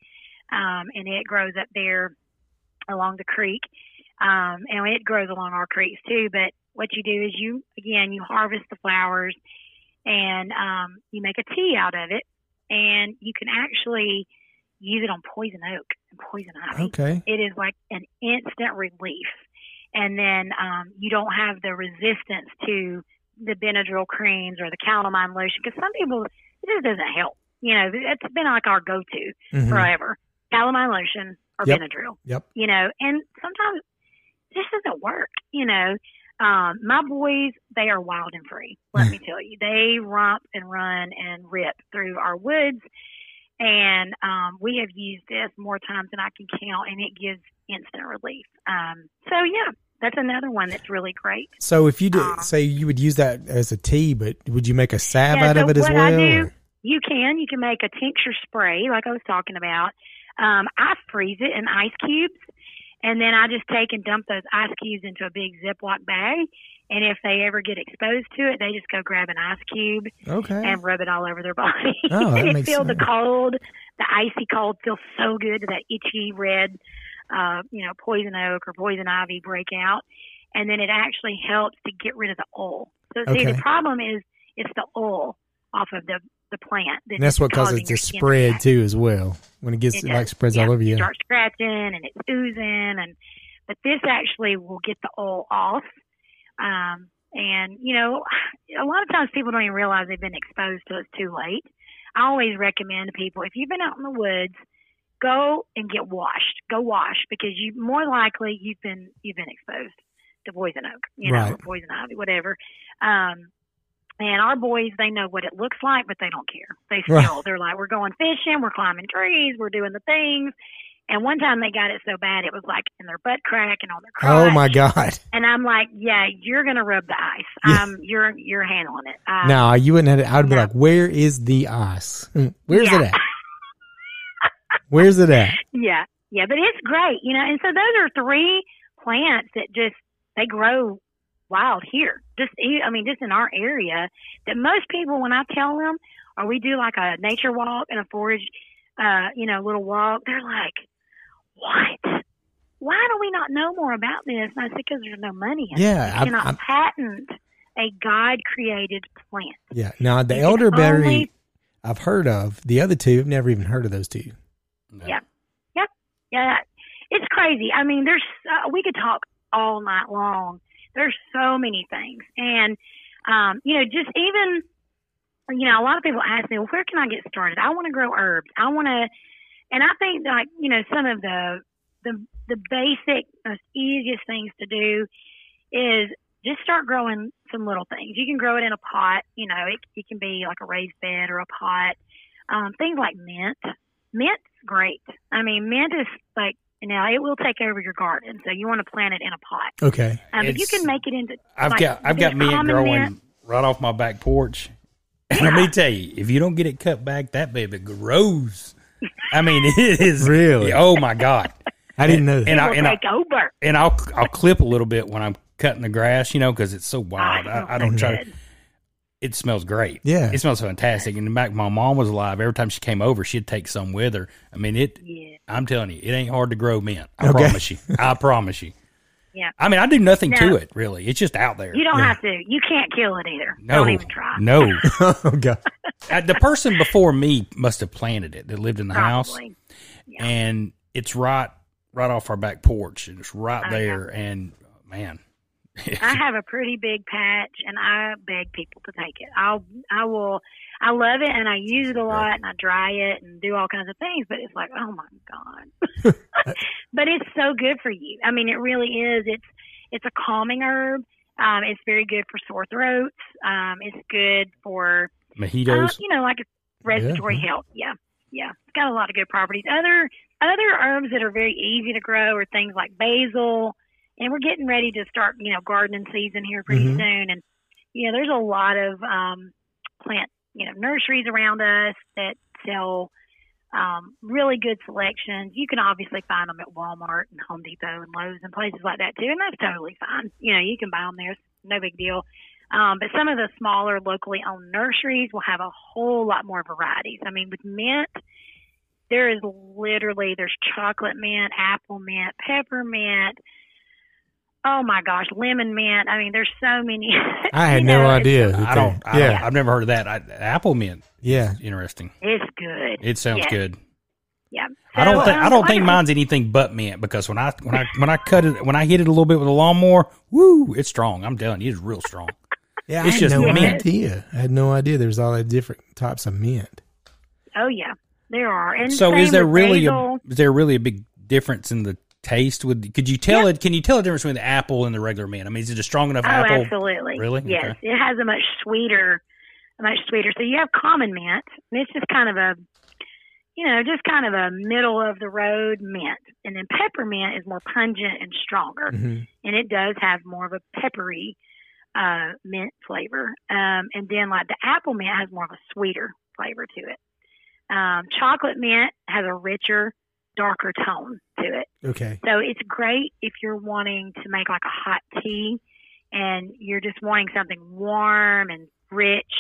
um, and it grows up there along the creek. Um, and it grows along our creeks too. But what you do is you, again, you harvest the flowers and um, you make a tea out of it, and you can actually use it on poison oak and poison ivy. Okay. It is like an instant relief, and then um, you don't have the resistance to the Benadryl creams or the calamine lotion because some people it just doesn't help. You know, it's been like our go-to Mhm. forever: calamine lotion or Yep. Benadryl Yep. you know, and sometimes this doesn't work, you know. Um, my boys, they are wild and free. Let [laughs] me tell you, they romp and run and rip through our woods, and um, we have used this more times than I can count, and it gives instant relief. Um, so yeah, that's another one that's really great. So if you did Uh, say you would use that as a tea, but would you make a salve Yeah, out so of it as what well? I do- You can, you can make a tincture spray, like I was talking about. Um, I freeze it in ice cubes, and then I just take and dump those ice cubes into a big Ziploc bag. And if they ever get exposed to it, they just go grab an ice cube Okay. and rub it all over their [laughs] body. Oh, and it feels the cold, the icy cold feels so good to that itchy red, uh, you know, poison oak or poison ivy breakout. And then it actually helps to get rid of the oil. So see, Okay. the problem is it's the oil off of the the plant. That and that's what causes it to spread too, as well. When it gets It it like spreads Yeah, all over you. start scratching and it's oozing and but this actually will get the oil off. Um, and you know, a lot of times people don't even realize they've been exposed till it's too late. I always recommend to people if you've been out in the woods, go and get washed. Go wash because you more likely you've been you've been exposed to poison oak, you know, Right. poison ivy, whatever. Um, and our boys, they know what it looks like, but they don't care. They Right. still, they're like, we're going fishing, we're climbing trees, we're doing the things. And one time they got it so bad it was like in their butt crack and on their crotch. Oh my God! And I'm like, yeah, you're gonna rub the ice. Yeah. Um, you're you're handling it. Um, No, you wouldn't have. It. I would be no. like, "Where is the ice? Mm, Where's Yeah. it at? Where's it at?" [laughs] Yeah, yeah, but it's great, you know. And so those are three plants that just they grow wild here. Just I mean, just in our area. That most people, when I tell them, or we do like a nature walk and a forage, uh, you know, little walk, they're like, "What? Why do we not know more about this?" And I said, "Because there's no money in it. Yeah, You cannot I'm- patent a God-created plant." Yeah. Now the You elderberry only- I've heard of. The other two, I've never even heard of those two. No. Yeah. Yeah. it's crazy. I mean, there's uh, we could talk all night long. There's so many things, and um, you know, just even you know, a lot of people ask me, well, where can I get started? I want to grow herbs. I want to, and I think like you know, some of the the the basic, most easiest things to do is just start growing some little things. You can grow it in a pot. You know, it, it can be like a raised bed or a pot. Um, things like mint. Mint's great. I mean, mint is like now it will take over your garden, so you want to plant it in a pot. Okay. Um, but you can make it into. I've like, got I've got just mint growing mint. right off my back porch. And let me tell you, if you don't get it cut back, that baby grows. I mean, it is Really? Oh my god! [laughs] I didn't know that. And It I will and I, over. And I'll I'll clip a little bit when I'm cutting the grass, you know, because it's so wild. I, I don't try. to It smells great. Yeah. it smells fantastic. And back, when my mom was alive. Every time she came over, she'd take some with her. I mean, it. Yeah. I'm telling you, it ain't hard to grow mint. I Okay. promise you. I promise you. Yeah. I mean, I do nothing Now- to it really. It's just out there. You don't have to. You can't kill it either. no, Don't even try. no. [laughs] [laughs] oh God. Uh, the person before me must have planted it that lived in the house, Yeah. and it's right right off our back porch, and it's right I there. And man, I [laughs] have a pretty big patch, and I beg people to take it. I'll, I will, I love it, and I use it a lot, and I dry it, and do all kinds of things. But it's like, oh my god! But it's so good for you. I mean, it really is. It's, it's a calming herb. Um, it's very good for sore throats. Um, it's good for, uh, you know, like respiratory health. Yeah, yeah. It's got a lot of good properties. Other, other herbs that are very easy to grow are things like basil and we're getting ready to start, you know, gardening season here pretty Mhm. soon. And you know, there's a lot of um, plant, you know, nurseries around us that sell um, really good selections. You can obviously find them at Walmart and Home Depot and Lowe's and places like that too, and that's totally fine. You know, you can buy them there; no big deal. Um, but some of the smaller, locally owned nurseries will have a whole lot more varieties. I mean, with mint, there is literally there's chocolate mint, apple mint, peppermint. Oh my gosh, lemon mint. I mean, there's so many. [laughs] I had you no know, idea. I don't. I yeah. don't. I've never heard of that. I, apple mint. Yeah. Interesting. It's good. It sounds Yeah. good. Yeah. I don't think. um, I don't like think said, mine's anything but mint because when I when I when I cut it when I hit it a little bit with a lawnmower, woo, it's strong. I'm telling you, it's real strong. [laughs] Yeah, It's I had just no mint. idea. I had no idea there's all the different types of mint. Oh yeah, there are. And So is there really basil. a is there really a big difference in the taste? With could you tell it? Can you tell the difference between the apple and the regular mint? I mean, is it a strong enough Oh, apple? absolutely. Really? Yes, Okay. it has a much sweeter, a much sweeter. So you have common mint, and it's just kind of a, you know, just kind of a middle of the road mint. And then peppermint is more pungent and stronger, hmm and it does have more of a peppery uh, mint flavor. Um, and then like the apple mint has more of a sweeter flavor to it. Um, chocolate mint has a richer, darker tone to it. Okay. So it's great if you're wanting to make like a hot tea and you're just wanting something warm and rich.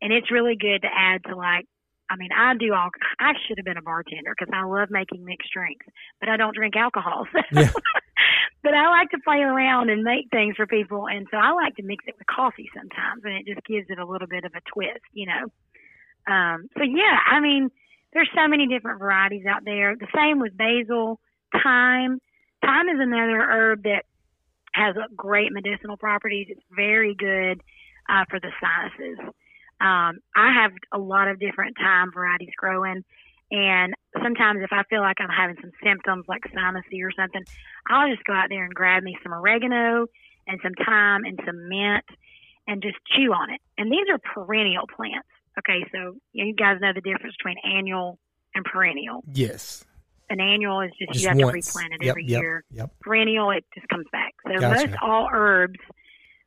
And it's really good to add to like, I mean, I do all, I should have been a bartender because I love making mixed drinks, but I don't drink alcohol. [laughs] So. Yeah. [laughs] but I like to play around and make things for people. And so I like to mix it with coffee sometimes and it just gives it a little bit of a twist, you know? Um, so yeah, I mean, there's so many different varieties out there. The same with basil, thyme. Thyme is another herb that has great medicinal properties. It's very good uh, for the sinuses. Um, I have a lot of different thyme varieties growing, and sometimes if I feel like I'm having some symptoms like sinusy or something, I'll just go out there and grab me some oregano and some thyme and some mint and just chew on it. And these are perennial plants. Okay, so you guys know the difference between annual and perennial. Yes. An annual is just, Just you have once. to replant it Yep, every yep, year. Yep. Perennial, it just comes back. So Gotcha. most all herbs,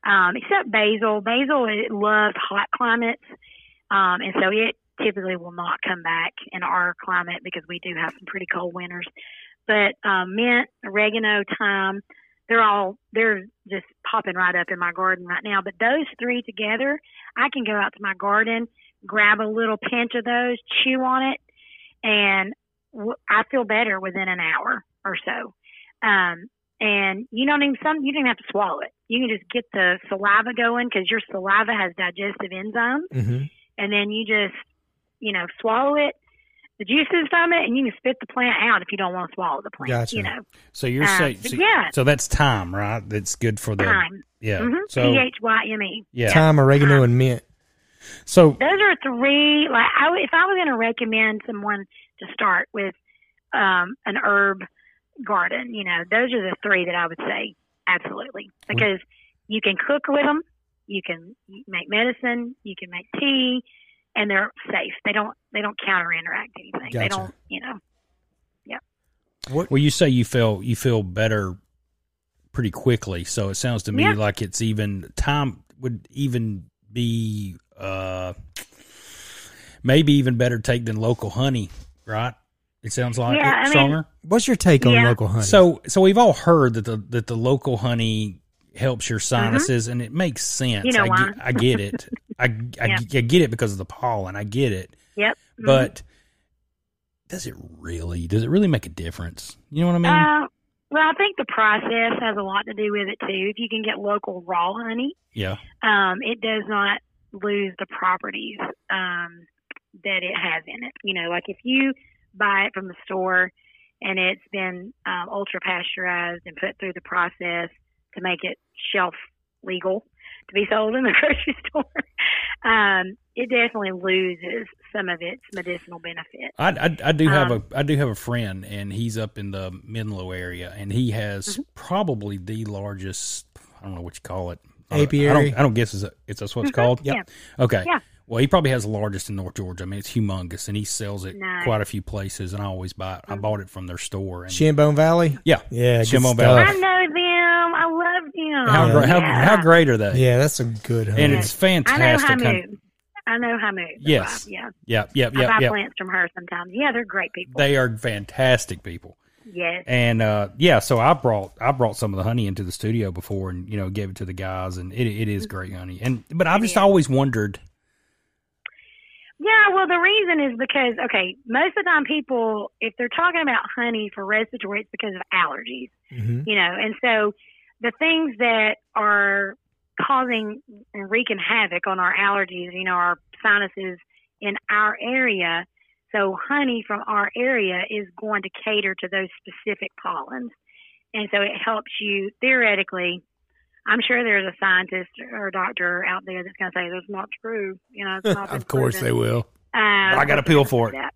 um, except basil. Basil it loves hot climates, um, and so it typically will not come back in our climate because we do have some pretty cold winters. But um, mint, oregano, thyme, they're all they're just popping right up in my garden right now. But those three together, I can go out to my garden, grab a little pinch of those, chew on it, and w- I feel better within an hour or so. Um, and you don't even some you don't even have to swallow it. You can just get the saliva going because your saliva has digestive enzymes, hmm and then you just you know swallow it. the juices from it, and you can spit the plant out if you don't want to swallow the plant. Gotcha. You know, So you're Uh, saying, so, yeah. so that's thyme, right? That's good for the thyme. yeah. hmm So T H Y M E. yeah. Thyme, oregano, and mint. So Those are three. Like, I, if I was going to recommend someone to start with um, an herb garden, you know, those are the three that I would say absolutely because you can cook with them, you can make medicine, you can make tea, and they're safe. They don't they don't counter interact anything. They don't, you know. well, you say you feel you feel better pretty quickly. So it sounds to me Yeah. like it's even time would even be uh maybe even better take than local honey, right? It sounds like Yeah, it, I mean- stronger. What's your take on local honey? So so we've all heard that the that the local honey helps your sinuses and it makes sense. Mm-hmm. You know I, why. get, I get it. [laughs] I, I, Yeah. I get it because of the pollen. I get it. Yep. Mhm. But does it really does it really make a difference? You know what I mean? Uh, well, I think the process has a lot to do with it too. If you can get local raw honey, yeah. um, it does not lose the properties um, that it has in it. You know, like if you buy it from the store and it's been um, ultra pasteurized and put through the process to make it shelf legal to be sold in the [laughs] grocery store, um, it definitely loses some of its medicinal benefits. I, I, I do have Um, a I do have a friend and he's up in the Menlo area and he has Mm-hmm. probably the largest I don't know what you call it I don't- I Apiary? don't, I don't guess it's a, it's that's what it's mm-hmm. called. Yep. Yeah. Okay. Yeah. Well, he probably has the largest in North Georgia. I mean, it's humongous, and he sells it Nice. quite a few places. And I always buy it. I mm-hmm. bought it from their store. And Shinbone Valley. yeah, Yeah, good Shinbone. Valley. I know them. I love them. How, Yeah. gra- how how great are they? Yeah, that's some good honey. And Yeah. it's I know. Hamu. I know Hamu. Yes. Yeah. yeah, yeah, I buy yeah. plants from her sometimes. Yeah, they're great people. They are fantastic people. Yes. And uh, yeah, so I brought I brought some of the honey into the studio before, and you know gave it to the guys, and it it is great honey. And but I've just Yeah. always wondered. Yeah, well, the reason is because, okay, most of the time people, if they're talking about honey for respiratory, it's because of allergies, Mhm. you know, and so the things that are causing and wreaking havoc on our allergies, you know, our sinuses in our area. So honey from our area is going to cater to those specific pollens. And so it helps you theoretically. I'm sure there's a scientist or a doctor out there that's going to say that's not true. You know, it's [laughs] not of course proven. they will. Um, I got a pill for it. that.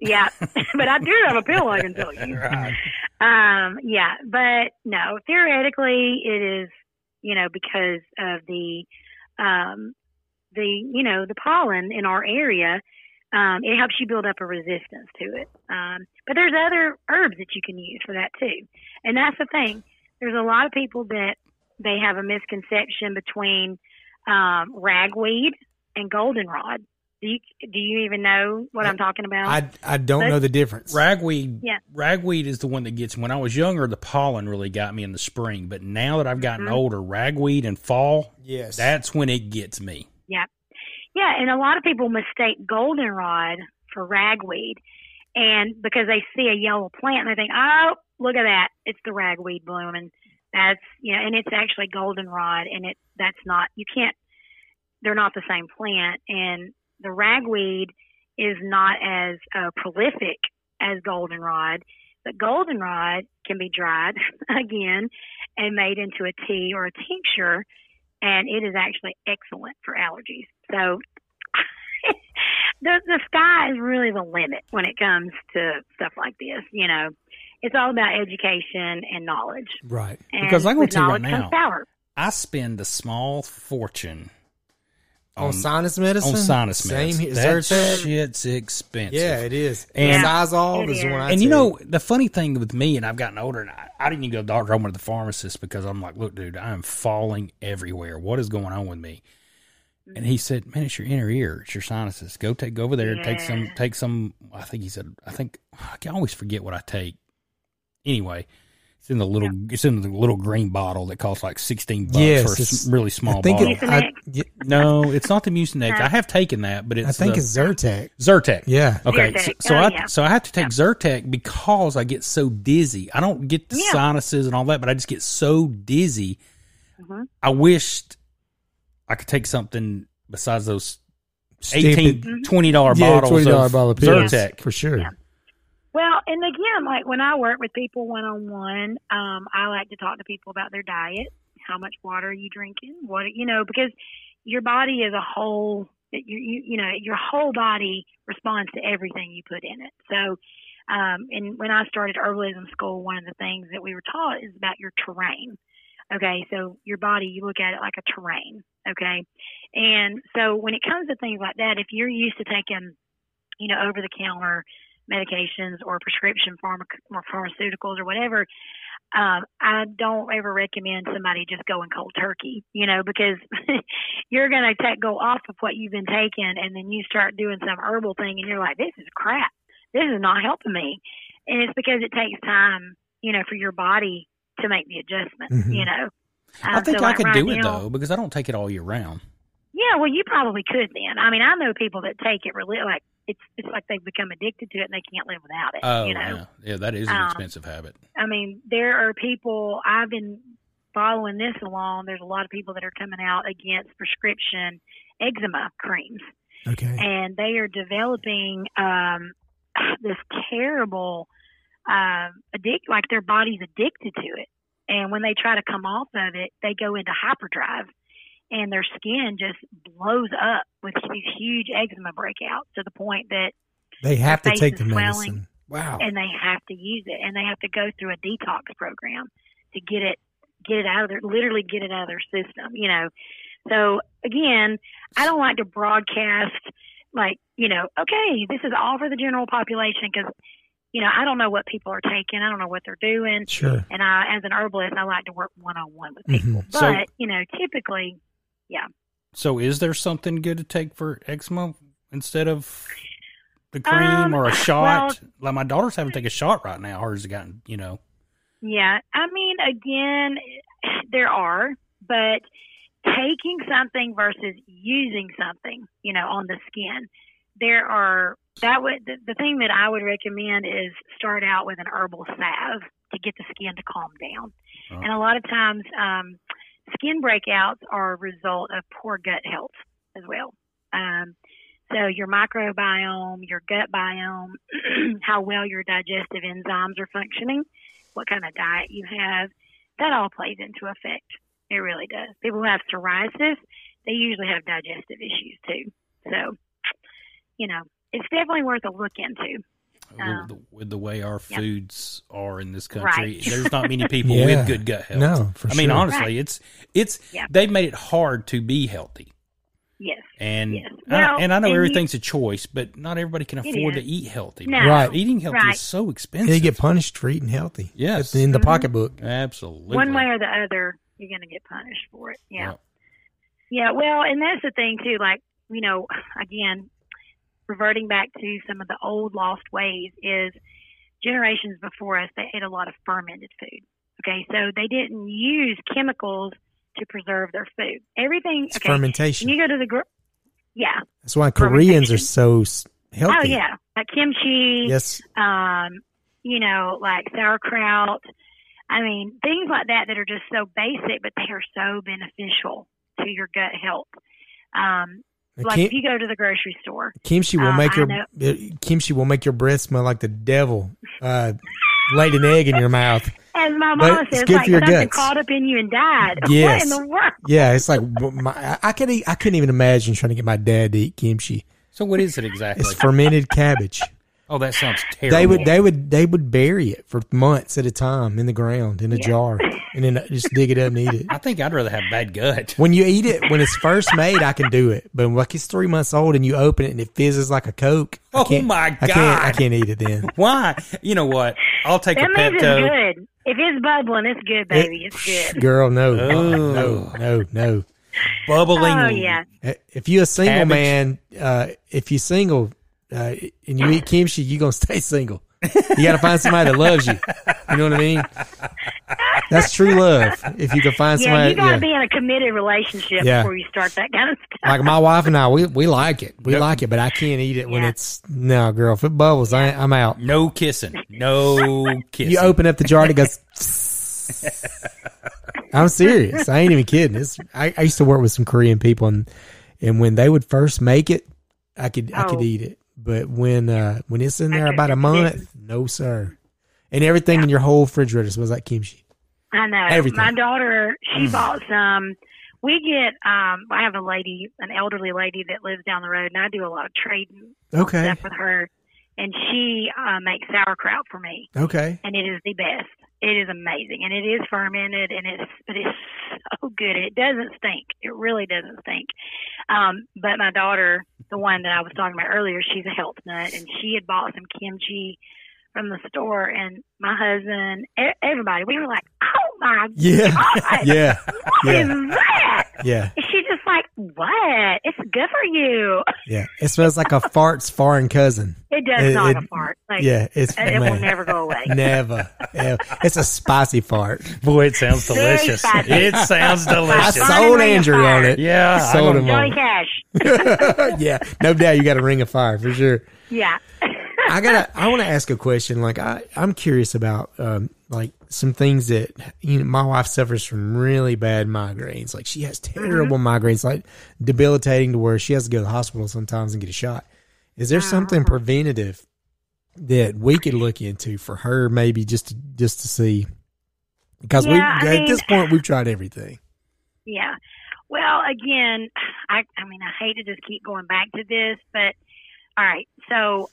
Yeah, [laughs] [laughs] but I do have a pill I can tell you. Right. Um, yeah, but no, theoretically it is, you know, because of the, um, the, you know, the pollen in our area. Um, it helps you build up a resistance to it. Um, but there's other herbs that you can use for that too. And that's the thing. There's a lot of people that they have a misconception between, um, ragweed and goldenrod. Do you, do you even know what I'm talking about? I I don't But- know the difference. Ragweed, Yeah. ragweed is the one that gets. When I was younger, the pollen really got me in the spring. But now that I've gotten Mhm. older, ragweed and fall, Yes. that's when it gets me. Yeah, and a lot of people mistake goldenrod for ragweed, and because they see a yellow plant they think, "Oh, look at that, it's the ragweed blooming." And that's you know, and it's actually goldenrod, and it that's not you can't. They're not the same plant, and the ragweed is not as uh, prolific as goldenrod, but goldenrod can be dried [laughs] again and made into a tea or a tincture, and it is actually excellent for allergies. So [laughs] the the sky is really the limit when it comes to stuff like this. You know, it's all about education and knowledge. right. And Because I'm gonna tell you right now, power. I spend a small fortune On, sinus medicine. on sinus medicine, Same meds. here. That Zyrtec? shit's expensive. Yeah, it is. And- And Sizol It is the one I and you know the funny thing with me, and I've gotten older, and I, I didn't even go to the doctor. I went to the pharmacist because I'm like, look, dude, I am falling everywhere. What is going on with me? And he said, man, it's your inner ear, it's your sinuses. Go take go over there, take some, take some. I think he said, I think I can always forget what I take. Anyway, it's in the little, it's in the little green bottle that costs like sixteen bucks Yes, for a it's- really small I think bottle. it, I, yeah, no, it's not the Mucinex. I have taken that, but it's I think the, it's Zyrtec. Zyrtec. Yeah. Okay, Zyrtec. so, so Oh, I yeah. so I have to take Zyrtec because I get so dizzy. I don't get the Yeah. sinuses and all that, but I just get so dizzy. Mhm. I wished I could take something besides those 18 Stupid. twenty dollar Yeah, bottles twenty dollar of bottle of pills Zyrtec. for sure. Well, and again, like when I work with people one on one, um, I like to talk to people about their diet, how much water are you drinking, what you know, because your body is a whole. You, you you know your whole body responds to everything you put in it. So, um, and when I started herbalism school, one of the things that we were taught is about your terrain. Okay, so your body, you look at it like a terrain. Okay, and so when it comes to things like that, if you're used to taking, you know, over the counter medications or prescription pharma- or pharmaceuticals or whatever, um, I don't ever recommend somebody just going cold turkey, you know, because [laughs] you're going to take go off of what you've been taking, and then you start doing some herbal thing, and you're like, this is crap. This is not helping me, and it's because it takes time, you know, for your body to make the adjustment, Mhm. you know. I Um, think so, I like, could right do it now- though because I don't take it all year round. yeah, well, you probably could then. I mean, I know people that take it really like it's it's like they've become addicted to it and they can't live without it. Oh you know, yeah, yeah, that is an Um, expensive habit. I mean, there are people I've been following this along. There's a lot of people that are coming out against prescription eczema creams, Okay. and they are developing um, [sighs] this terrible um, addict, like their body's addicted to it. And when they try to come off of it, they go into hyperdrive, and their skin just blows up with these huge eczema breakouts to the point that They have to take the medicine. Wow. and they have to use it and they have to go through a detox program to get it get it out of their literally get it out of their system you know so again i don't like to broadcast like you know okay this is all for the general population because you know i don't know what people are taking i don't know what they're doing Sure. and i as an herbalist i like to work one-on-one with people Mhm. but So- you know typically So, is there something good to take for eczema instead of the cream Um, or a [laughs] shot? well- like my daughter's having to take a shot right now. Hers has gotten, you know. Yeah, I mean, again, [sighs] there are, but taking something versus using something, you know, on the skin, there are that would the, the thing that I would recommend is start out with an herbal salve to get the skin to calm down. Oh. And a lot of times, um, skin breakouts are a result of poor gut health as well. Um, so your microbiome, your gut biome, [clears throat] how well your digestive enzymes are functioning what kind of diet you have, that all plays into effect. It really does. People who have psoriasis, they usually have digestive issues too. So, you know, it's definitely worth a look into. Um, with, the, with the way our yeah. foods are in this country, Right. [laughs] there's not many people Yeah. with good gut health. No, for I mean, sure. honestly, Right. it's it's Yeah. they've made it hard to be healthy, Yes. and Yes. I- and I know and you- everything's a choice, but not everybody can afford to eat healthy. No. Right. Eating healthy Right. is so expensive. They get punished for eating healthy. Yes. It's in the Mhm. pocketbook. Absolutely. One way or the other, you're going to get punished for it. Yeah. Yep. Yeah, well, and that's the thing too. Like, you know, again, reverting back to some of the old lost ways is generations before us they ate a lot of fermented food. Okay, so they didn't use chemicals to preserve their food. Everything. Okay, fermentation. you go to the gro- yeah. That's why Koreans are so healthy. Oh yeah, like kimchi. Yes. um, you know, like sauerkraut. I mean, things like that that are just so basic, but they are so beneficial to your gut health. Um, like Kim- if you go to the grocery store, kimchi will um, make I your know- uh, kimchi will make your breath smell like the devil. Uh, laid an egg in your mouth. And my But mama it's says, good like for your something guts. caught up in you and died. Yes. What in the world? Yeah, it's like my, I- I could eat, I couldn't even imagine trying to get my dad to eat kimchi. So what is it exactly? It's fermented cabbage. Oh, that sounds terrible. They would they would they would bury it for months at a time in the ground in a jar and then just dig it up and eat it. [laughs] I think I'd rather have bad gut. When you eat it when it's first made, I can do it. But when like it's three months old and you open it and it fizzes like a Coke, I Oh can't, my I can't I can't eat it then. [laughs] Why? You know what? I'll take That a means it's Pepto. good. If it's bubbling, it's good, baby. It- it's good. Girl, no, Oh. no, no, no. Bubbling. Oh yeah. If you're a single Cabbage. man, uh, if you're single uh, and you eat kimchi, you're gonna [laughs] stay single. You got to find somebody that loves you. You know what I mean? That's true love. If you can find somebody Yeah, somebody, you got to yeah. be in a committed relationship Yeah. before you start that kind of stuff. like my wife and I, we we like it. We Yep. like it, but I can't eat it when it's no, girl. If it bubbles, I, I'm out. No kissing. No kissing. You open up the jar and it goes. [laughs] I'm serious. I ain't even kidding. It's, I, I used to work with some Korean people, and and when they would first make it, I could I could Oh. eat it. But when uh when it's in there about a month, no sir. And everything in your whole refrigerator smells like kimchi. I know. Everything. My daughter, she Mm. bought some. We get. Um, I have a lady, an elderly lady that lives down the road, and I do a lot of trading Okay. stuff with her. And she uh, makes sauerkraut for me, Okay. and it is the best. It is amazing, and it is fermented, and it's but it's so good. It doesn't stink. It really doesn't stink. Um, but my daughter, the one that I was talking about earlier, she's a health nut, and she had bought some kimchi from the store, and my husband, e- everybody, we were like, "Oh my Yeah. God, [laughs] Yeah. what is Yeah. that?" Yeah. And she's just like, "What? It's good for you." Yeah. It smells like a fart's foreign cousin. It does It- not like it- a fart. Like, Yeah. It's it will never go away. Never. ever. It's a spicy fart. Boy, it sounds delicious. It sounds delicious. I sold ring of Andrew on it. Yeah, I sold don't- him Johnny on Cash. [laughs] yeah. No doubt you got a ring of fire for sure. Yeah. I gotta. I want to ask a question. Like, I, I'm curious about um, like some things that you know. My wife suffers from really bad migraines. Like, she has terrible migraines, like debilitating to where she has to go to the hospital sometimes and get a shot. Is there something preventative that we could look into for her, maybe just to, just to see? Because Yeah, we I at this point we've tried everything. Yeah. Well, again, I I mean, I hate to just keep going back to this, but all right. So,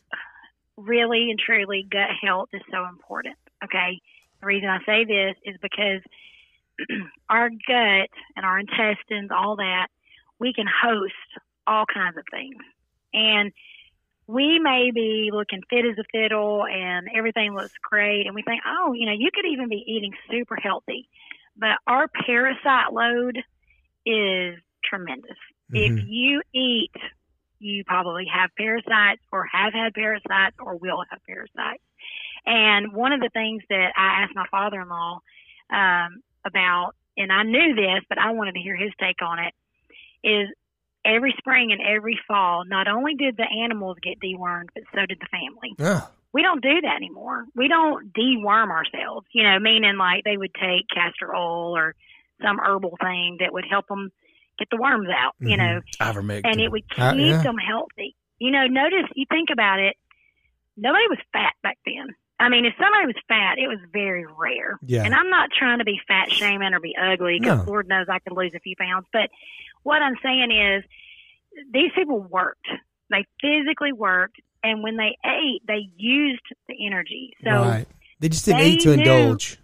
really and truly, gut health is so important. Okay. The reason I say this is because [clears throat] our gut and our intestines, all that, we can host all kinds of things. And we may be looking fit as a fiddle and everything looks great. And we think, oh, you know, you could even be eating super healthy. But our parasite load is tremendous. If Mhm. you eat, you probably have parasites or have had parasites or will have parasites. And one of the things that I asked my father in law um, about, and I knew this, but I wanted to hear his take on it, is every spring and every fall, not only did the animals get dewormed, but so did the family Oh, we don't do that anymore. We don't deworm ourselves, you know, meaning like they would take castor oil or some herbal thing that would help them get the worms out, you Mhm. know, Ivermectin. and it would keep Uh, yeah. them healthy. You know, notice you think about it, nobody was fat back then. I mean, if somebody was fat, it was very rare. Yeah. And I'm not trying to be fat shaming or be ugly because No. Lord knows I could lose a few pounds. But what I'm saying is these people worked. They physically worked. And when they ate, they used the energy. So, right. They just didn't they eat to knew- indulge.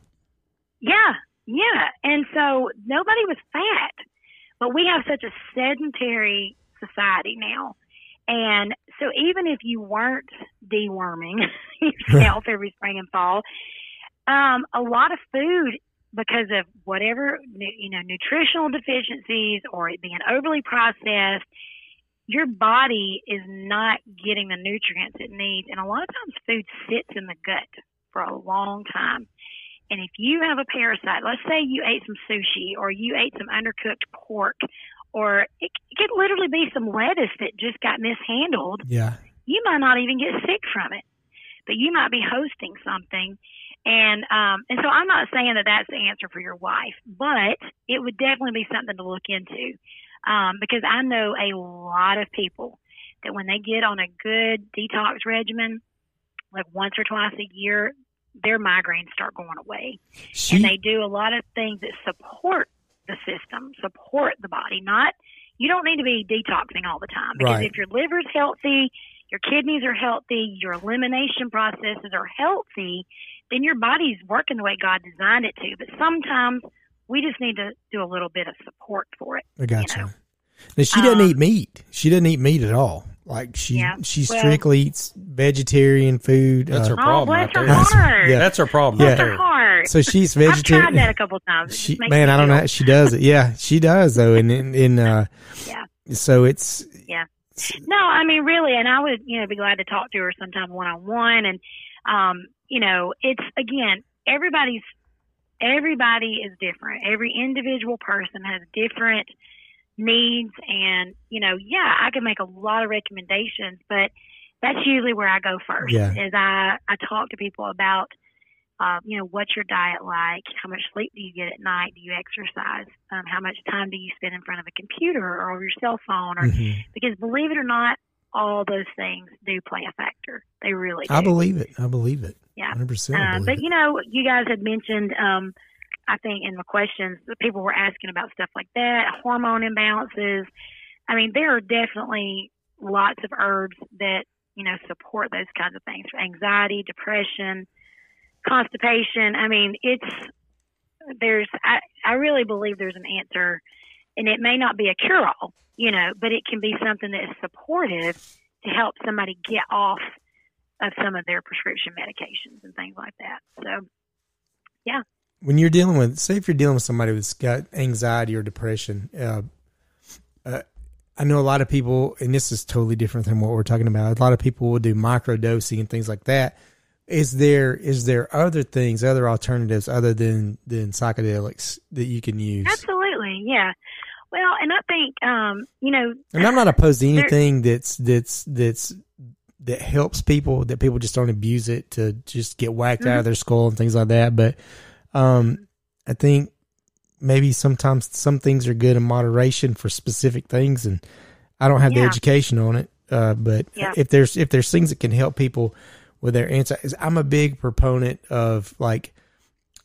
yeah, yeah. And so nobody was fat. But we have such a sedentary society now. And so even if you weren't deworming [laughs] yourself [laughs] every spring and fall, um, a lot of food because of whatever you know nutritional deficiencies or it being overly processed, your body is not getting the nutrients it needs, and a lot of times food sits in the gut for a long time. And if you have a parasite, let's say you ate some sushi or you ate some undercooked pork, or it, it could literally be some lettuce that just got mishandled Yeah. you might not even get sick from it, but you might be hosting something. And um, and so I'm not saying that that's the answer for your wife, but it would definitely be something to look into um, because I know a lot of people that when they get on a good detox regimen, like once or twice a year, their migraines start going away She, and they do a lot of things that support the system, support the body. Not you don't need to be detoxing all the time because Right. if your liver's healthy, your kidneys are healthy, your elimination processes are healthy, then your body's working the way God designed it to. But sometimes we just need to do a little bit of support for it. I got you. know. Now she doesn't Um, eat meat. She doesn't eat meat at all. Like she Yeah, she well- strictly eats vegetarian food. That's uh, her Oh, problem bless right her there. heart. Yeah. That's her problem Yeah. right Bless her heart. So she's vegetarian. I've tried that a couple times. She man, I don't know. how She does it. Yeah, she does though. And in, in uh, [laughs] Yeah. so it's Yeah. No, I mean really, and I would, you know, be glad to talk to her sometime one on one. And um, you know, it's again, everybody's everybody is different. Every individual person has different needs and, you know, yeah, I can make a lot of recommendations, but that's usually where I go first. Yeah. Is I, I talk to people about uh, you know, what's your diet like? How much sleep do you get at night? Do you exercise? Um, how much time do you spend in front of a computer or your cell phone? Or mhm. because believe it or not, all those things do play a factor. They really do. I believe it. I believe it. Yeah. 100%. Uh, believe but it. you know, you guys had mentioned, um, I think in the questions, people were asking about stuff like that, hormone imbalances. I mean, there are definitely lots of herbs that you know support those kinds of things: for anxiety, depression, constipation. I mean, it's there's. I I really believe there's an answer, and it may not be a cure-all, you know, but it can be something that is supportive to help somebody get off of some of their prescription medications and things like that. So, yeah. when you're dealing with, say, if you're dealing with somebody that's got anxiety or depression, uh, uh, I know a lot of people, and this is totally different than what we're talking about. A lot of people will do micro dosing and things like that. Is there is there other things, other alternatives other than than psychedelics that you can use? absolutely, yeah. Well, and I think, um, you know, And I'm not opposed to [laughs] There- anything that's that's that's that helps people that people just don't abuse it to just get whacked Mm-hmm. out of their skull and things like that. But um, I think maybe sometimes some things are good in moderation for specific things, and I don't have the education on it. Uh, but Yeah. if there's if there's things that can help people with their anti, I'm a big proponent of like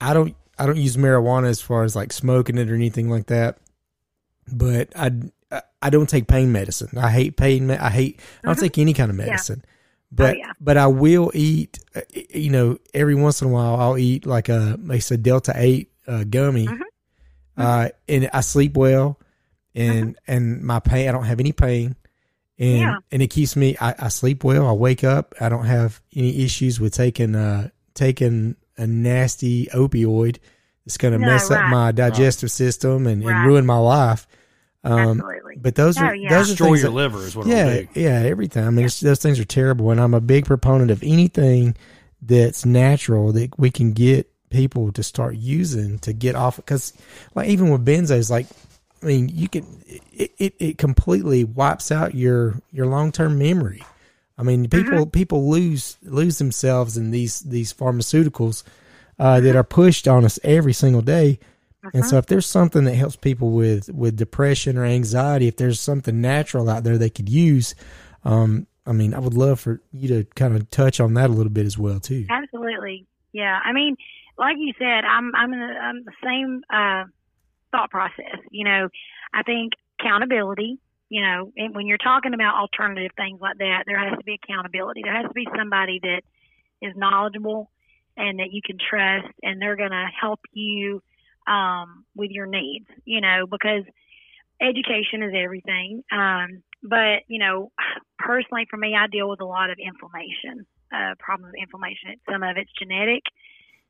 I don't I don't use marijuana as far as like smoking it or anything like that but I I don't take pain medicine. I hate pain. I hate. I don't take any kind of medicine. But Mm-hmm. yeah. but I will eat. uh, You know, every once in a while I'll eat like a like say Delta Eight uh, gummy, Mm-hmm. Uh, and I sleep well, and and my pain. I don't have any pain. And Yeah. and it keeps me. I, I sleep well. I wake up. I don't have any issues with taking uh taking a nasty opioid. It's going to No, mess up my digestive system and, and ruin my life. Um, Absolutely. but those No, are yeah. those are Destroy things your that- liver is what it'll yeah, do. yeah, everything. I mean, it's, those things are terrible, and I'm a big proponent of anything that's natural that we can get people to start using to get off. Because, like, even with benzos, like, I mean, you can it, it, it completely wipes out your your long term memory. I mean, people people lose lose themselves in these these pharmaceuticals uh, that are pushed on us every single day. And so, if there's something that helps people with with depression or anxiety, if there's something natural out there they could use, um, I mean, I would love for you to kind of touch on that a little bit as well too. Absolutely. Yeah. I mean, like you said, I'm I'm in the, I'm the same uh, thought process. You know, I think accountability. You know, and when you're talking about alternative things like that, there has to be accountability. There has to be somebody that is knowledgeable and that you can trust, and they're going to help you um, with your needs. You know, because education is everything. Um, but you know, personally, for me, I deal with a lot of inflammation, uh, problems with inflammation. Some of it's genetic,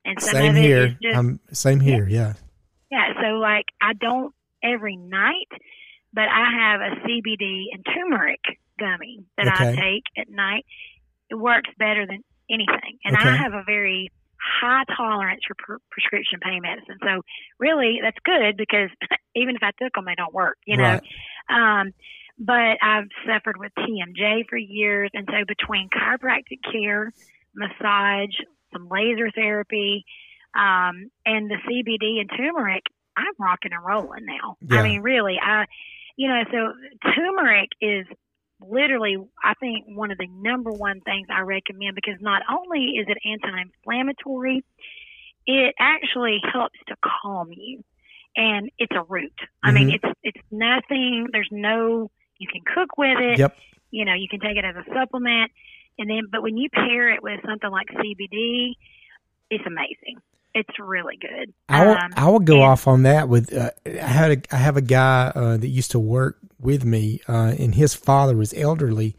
and Same here. just Um, same here. Yeah. yeah. So like, I don't every night, but I have a CBD and turmeric gummy that I take at night. It works better than anything, and Okay. I have a very high tolerance for pre- prescription pain medicine. So really, that's good because [laughs] even if I took them, they don't work. You know. Right. Um, but I've suffered with TMJ for years, and so between chiropractic care, massage, some laser therapy, um, and the CBD and turmeric, I'm rocking and rolling now. Yeah. I mean, really, I, you know, so turmeric is literally, I think, one of the number one things I recommend because not only is it anti-inflammatory, it actually helps to calm you, and it's a root. I mean, Mhm. it's it's nothing. There's no. You can cook with it. Yep. You know, you can take it as a supplement, and then, but when you pair it with something like CBD, it's amazing. It's really good. I will, Um, I will go and- off on that with uh, I had a I have a guy uh, that used to work with me uh, and his father was elderly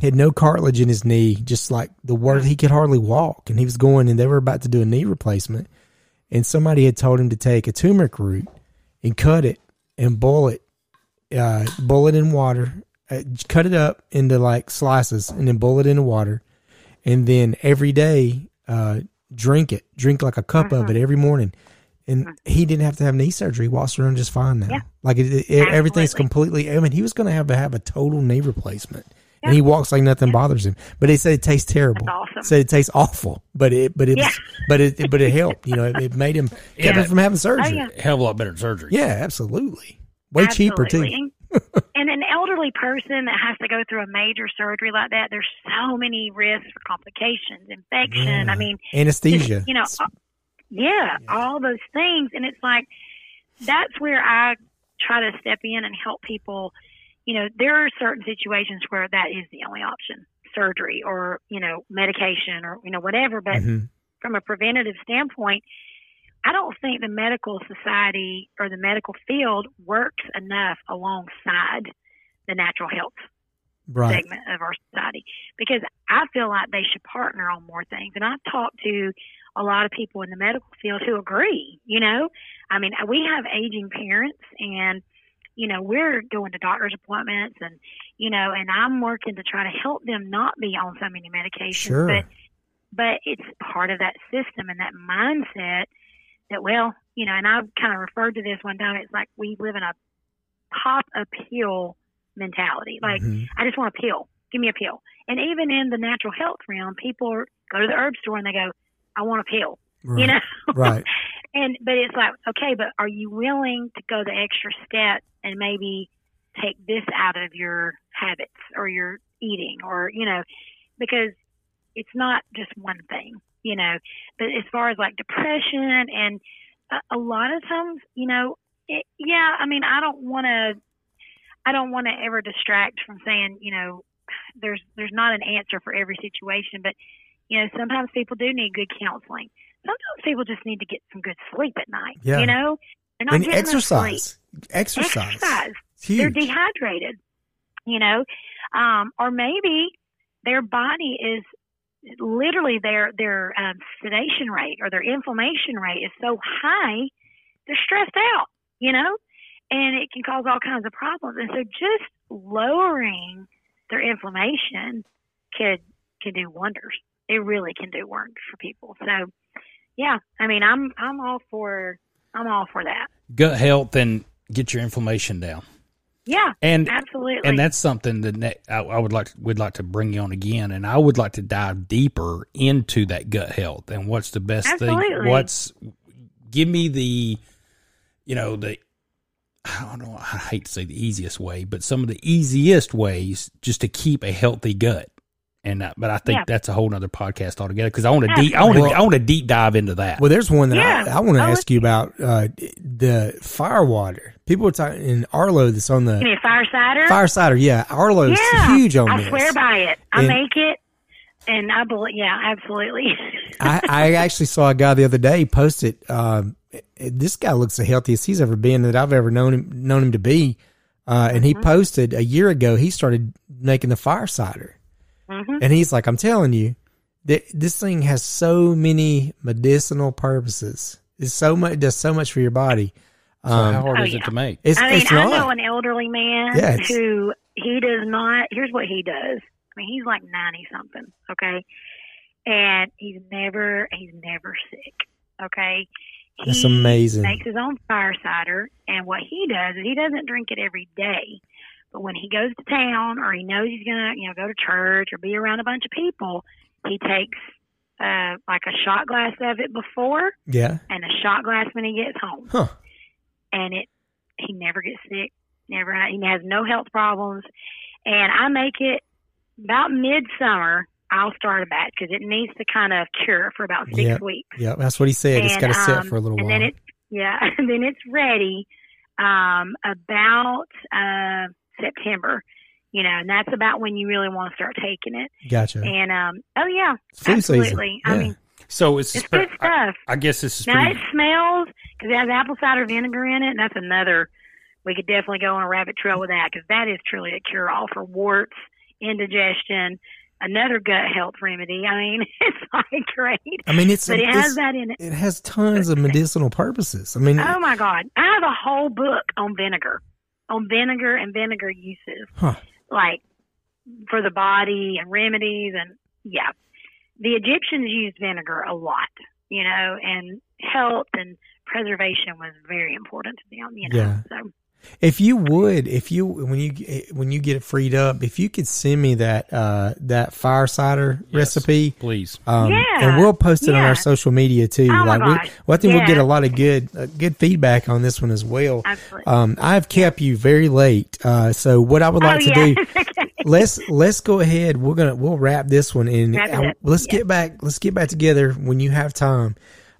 had no cartilage in his knee just like the word he could hardly walk and he was going and they were about to do a knee replacement and somebody had told him to take a turmeric root and cut it and boil it uh, boil it in water uh, cut it up into like slices and then boil it in the water and then every day uh, drink it. Drink like a cup of it every morning. And he didn't have to have knee surgery he walks around just fine now Mm-hmm. Yeah. like it, it, everything's completely i mean he was going to have to have a total knee replacement. And he walks like nothing bothers him. But they said it tastes terrible. That's awesome. said it tastes awful. But it but it Yeah. was, but it but it helped you know it, it made him kept him from having surgery. Oh, yeah. Hell of a lot better than surgery. yeah absolutely. Way cheaper too. Absolutely. [laughs] and, an elderly person that has to go through a major surgery like that, there's so many risks for complications, infection. Yeah. I mean, Anesthesia. you know, uh, yeah, all those things. And it's like, that's where I try to step in and help people. You know, there are certain situations where that is the only option surgery or, you know, medication or, you know, whatever. But Mhm. from a preventative standpoint, I don't think the medical society or the medical field works enough alongside the natural health Right. segment of our society because I feel like they should partner on more things. And I've talked to a lot of people in the medical field who agree, you know, I mean, we have aging parents and, you know, we're going to doctor's appointments and, you know, and I'm working to try to help them not be on so many medications, Sure. but, but it's part of that system and that mindset that, well, you know, and I've kind of referred to this one time. It's like we live in a pop appeal mentality. Like, Mhm. I just want a pill. Give me a pill. And even in the natural health realm, people are- go to the herb store and they go, I want a pill. Right. You know? Right. [laughs] and but it's like, okay, but are you willing to go the extra step and maybe take this out of your habits or your eating or, you know, because it's not just one thing, you know. But as far as like depression and a, a lot of times, you know, it, yeah, I mean, I don't want to I don't want to ever distract from saying, you know, there's there's not an answer for every situation, but you know, sometimes people do need good counseling. Sometimes people just need to get some good sleep at night. Yeah. You know, they're not And getting exercise. Exercise. Exercise. They're dehydrated. You know, um, or maybe their body is literally their their um, sedation rate or their inflammation rate is so high, they're stressed out. You know, and it can cause all kinds of problems. And so, just lowering their inflammation could can do wonders. It really can do wonders for people. So, yeah, I mean, I'm I'm all for I'm all for that. Gut health and get your inflammation down. Yeah, And absolutely. and that's something that I, I would like would like to bring you on again, and I would like to dive deeper into that gut health and what's the best thing. What's give me the, you know the, I don't know. I hate to say the easiest way, but some of the easiest ways just to keep a healthy gut. And uh, but I think Yeah. that's a whole other podcast altogether because I want to deep I want to Absolutely. I want to deep dive into that. Well, there's one that Yeah. I, I want to Oh, ask you about uh, the fire water. People are talking in Arlo that's on the mean a fire cider? fire cider. Yeah, Arlo's yeah, huge on I this. swear by it. I And- make it, and I believe. Yeah, absolutely. [laughs] I, I actually saw a guy the other day post it. Um, this guy looks the healthiest he's ever been that I've ever known him known him to be. Uh, and he Mm-hmm. posted a year ago he started making the fire cider, hmm and he's like, "I'm telling you, that this thing has so many medicinal purposes. It's so much it does so much for your body. So how Um, hard Oh, is yeah. it to make? it's I mean, it's I not. know an elderly man Yeah, who he does not. Here's what he does. I mean, he's like ninety something. Okay, and he's never he's never sick. Okay. That's He amazing. Makes his own fire cider, and what he does is he doesn't drink it every day. But when he goes to town, or he knows he's gonna, you know, go to church or be around a bunch of people, he takes uh, like a shot glass of it before Yeah. and a shot glass when he gets home Huh. And it he never gets sick, never he has no health problems, and I make it about midsummer. I'll start a batch because it needs to kind of cure for about six Yep. weeks. Yeah, that's what he said. It's got to sit um, for a little and while. then it's yeah, [laughs] and then it's ready um, about uh, September. You know, and that's about when you really want to start taking it. gotcha. And um, oh yeah, food season. absolutely. I Yeah. mean, So it's, it's pre- good stuff. I, I guess this is Now pretty. it smells because it has apple cider vinegar in it, and that's another. We could definitely go on a rabbit trail with that because that is truly a cure-all for warts, indigestion, another gut health remedy. I mean, [laughs] it's like great, I mean, it's, but it it's- has that in it. it has tons of medicinal purposes. I mean, Oh my God, I have a whole book on vinegar, on vinegar and vinegar uses, huh. like for the body and remedies, and yeah, the Egyptians used vinegar a lot, you know, and health and preservation was very important to them, you know. Yeah. So If you would, if you when you when you get it freed up, if you could send me that uh that fire cider recipe, Please. um, Yeah, and we'll post it on our social media too. Oh, my like, we, well, I think we'll get a lot of good uh, good feedback on this one as well. Absolutely. Um, I've kept you very late, uh, so what I would like oh, to yeah. do okay. [laughs] let's let's go ahead. We're gonna we'll wrap this one and uh, let's Yeah. get back let's get back together when you have time.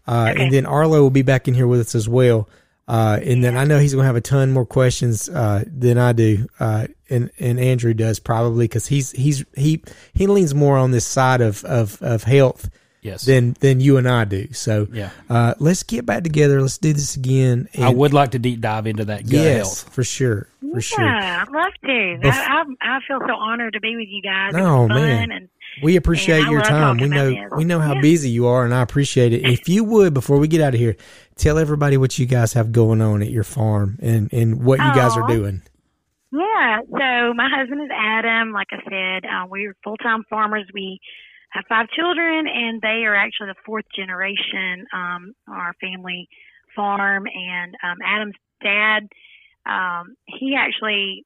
Uh, Okay. And then Arlo will be back in here with us as well. Uh, and then I know he's gonna have a ton more questions uh, than I do, uh, and and Andrew does probably because he's he's he he leans more on this side of of, of health Yes. than than you and I do. So Yeah. uh, let's get back together. Let's do this again. I and- would like to deep dive into that gut yes health. for sure for sure. Yeah, I'd love to. Bef- I, I, I feel so honored to be with you guys. It No, was fun man. And We appreciate And I your love time. We talking know about this. we know how Yeah. busy you are, and I appreciate it. If you would, before we get out of here, tell everybody what you guys have going on at your farm and and what you guys are Aw. doing. Yeah, so my husband is Adam. Like I said, uh, we're full time farmers. We have five children, and they are actually the fourth generation um, our family farm. And um, Adam's dad, um, he actually,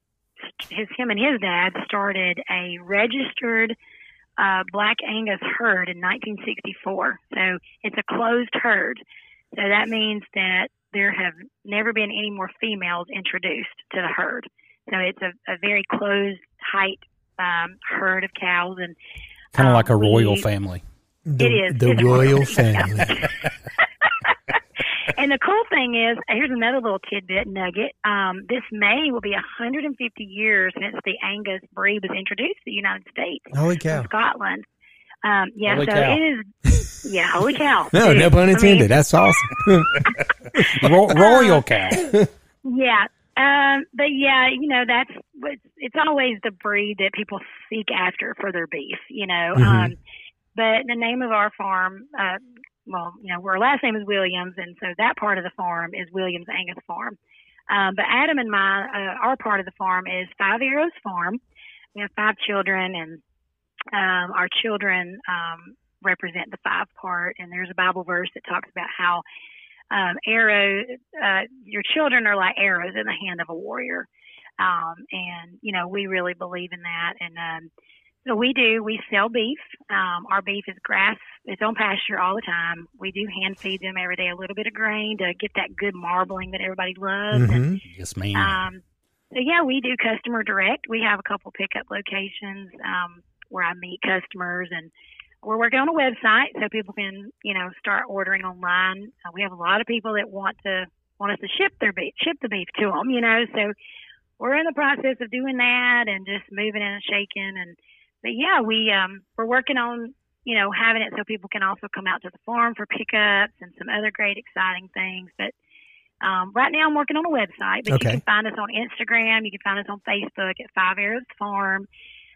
his him and his dad started a registered uh, Black Angus herd in 1964. So it's a closed herd. So that means that there have never been any more females introduced to the herd. So it's a, a very closed, tight um, herd of cows, and Kind of um, like a royal we- family. The, It is. the It's royal royal. family. [laughs] [laughs] [laughs] and the cool thing is, here's another little tidbit nugget. Um, this May will be 150 years since the Angus breed was introduced to the United States Holy from cow! Scotland. Um, yeah, Holy so cow. it is. Yeah, holy cow! No, no Dude, pun I mean, intended. That's awesome. Ro- royal cow. Yeah. Um, but yeah, you know, that's it's, it's always the breed that people seek after for their beef, you know. Mhm. Um, but the name of our farm, uh, well, you know, our last name is Williams, and so that part of the farm is Williams Angus Farm. Um, but Adam and my, uh, our part of the farm is Five Arrows Farm. We have five children, and um, our children um, represent the five part. And there's a Bible verse that talks about how um, arrow, uh, your children are like arrows in the hand of a warrior. Um, and, you know, we really believe in that. And, um, so we do, we sell beef. Um, our beef is grass, it's on pasture all the time. We do hand feed them every day a little bit of grain to get that good marbling that everybody loves. And, hmm Yes, ma'am. um, so yeah, we do customer direct. We have a couple pickup locations um, where I meet customers, and we're working on a website so people can, you know, start ordering online. Uh, we have a lot of people that want to want us to ship their beef, ship the beef to them, you know. So we're in the process of doing that and just moving and shaking. And but yeah, we um, we're working on you know having it so people can also come out to the farm for pickups and some other great exciting things. But um, right now, I'm working on a website, but Okay. you can find us on Instagram. You can find us on Facebook at Five Arrows Farm.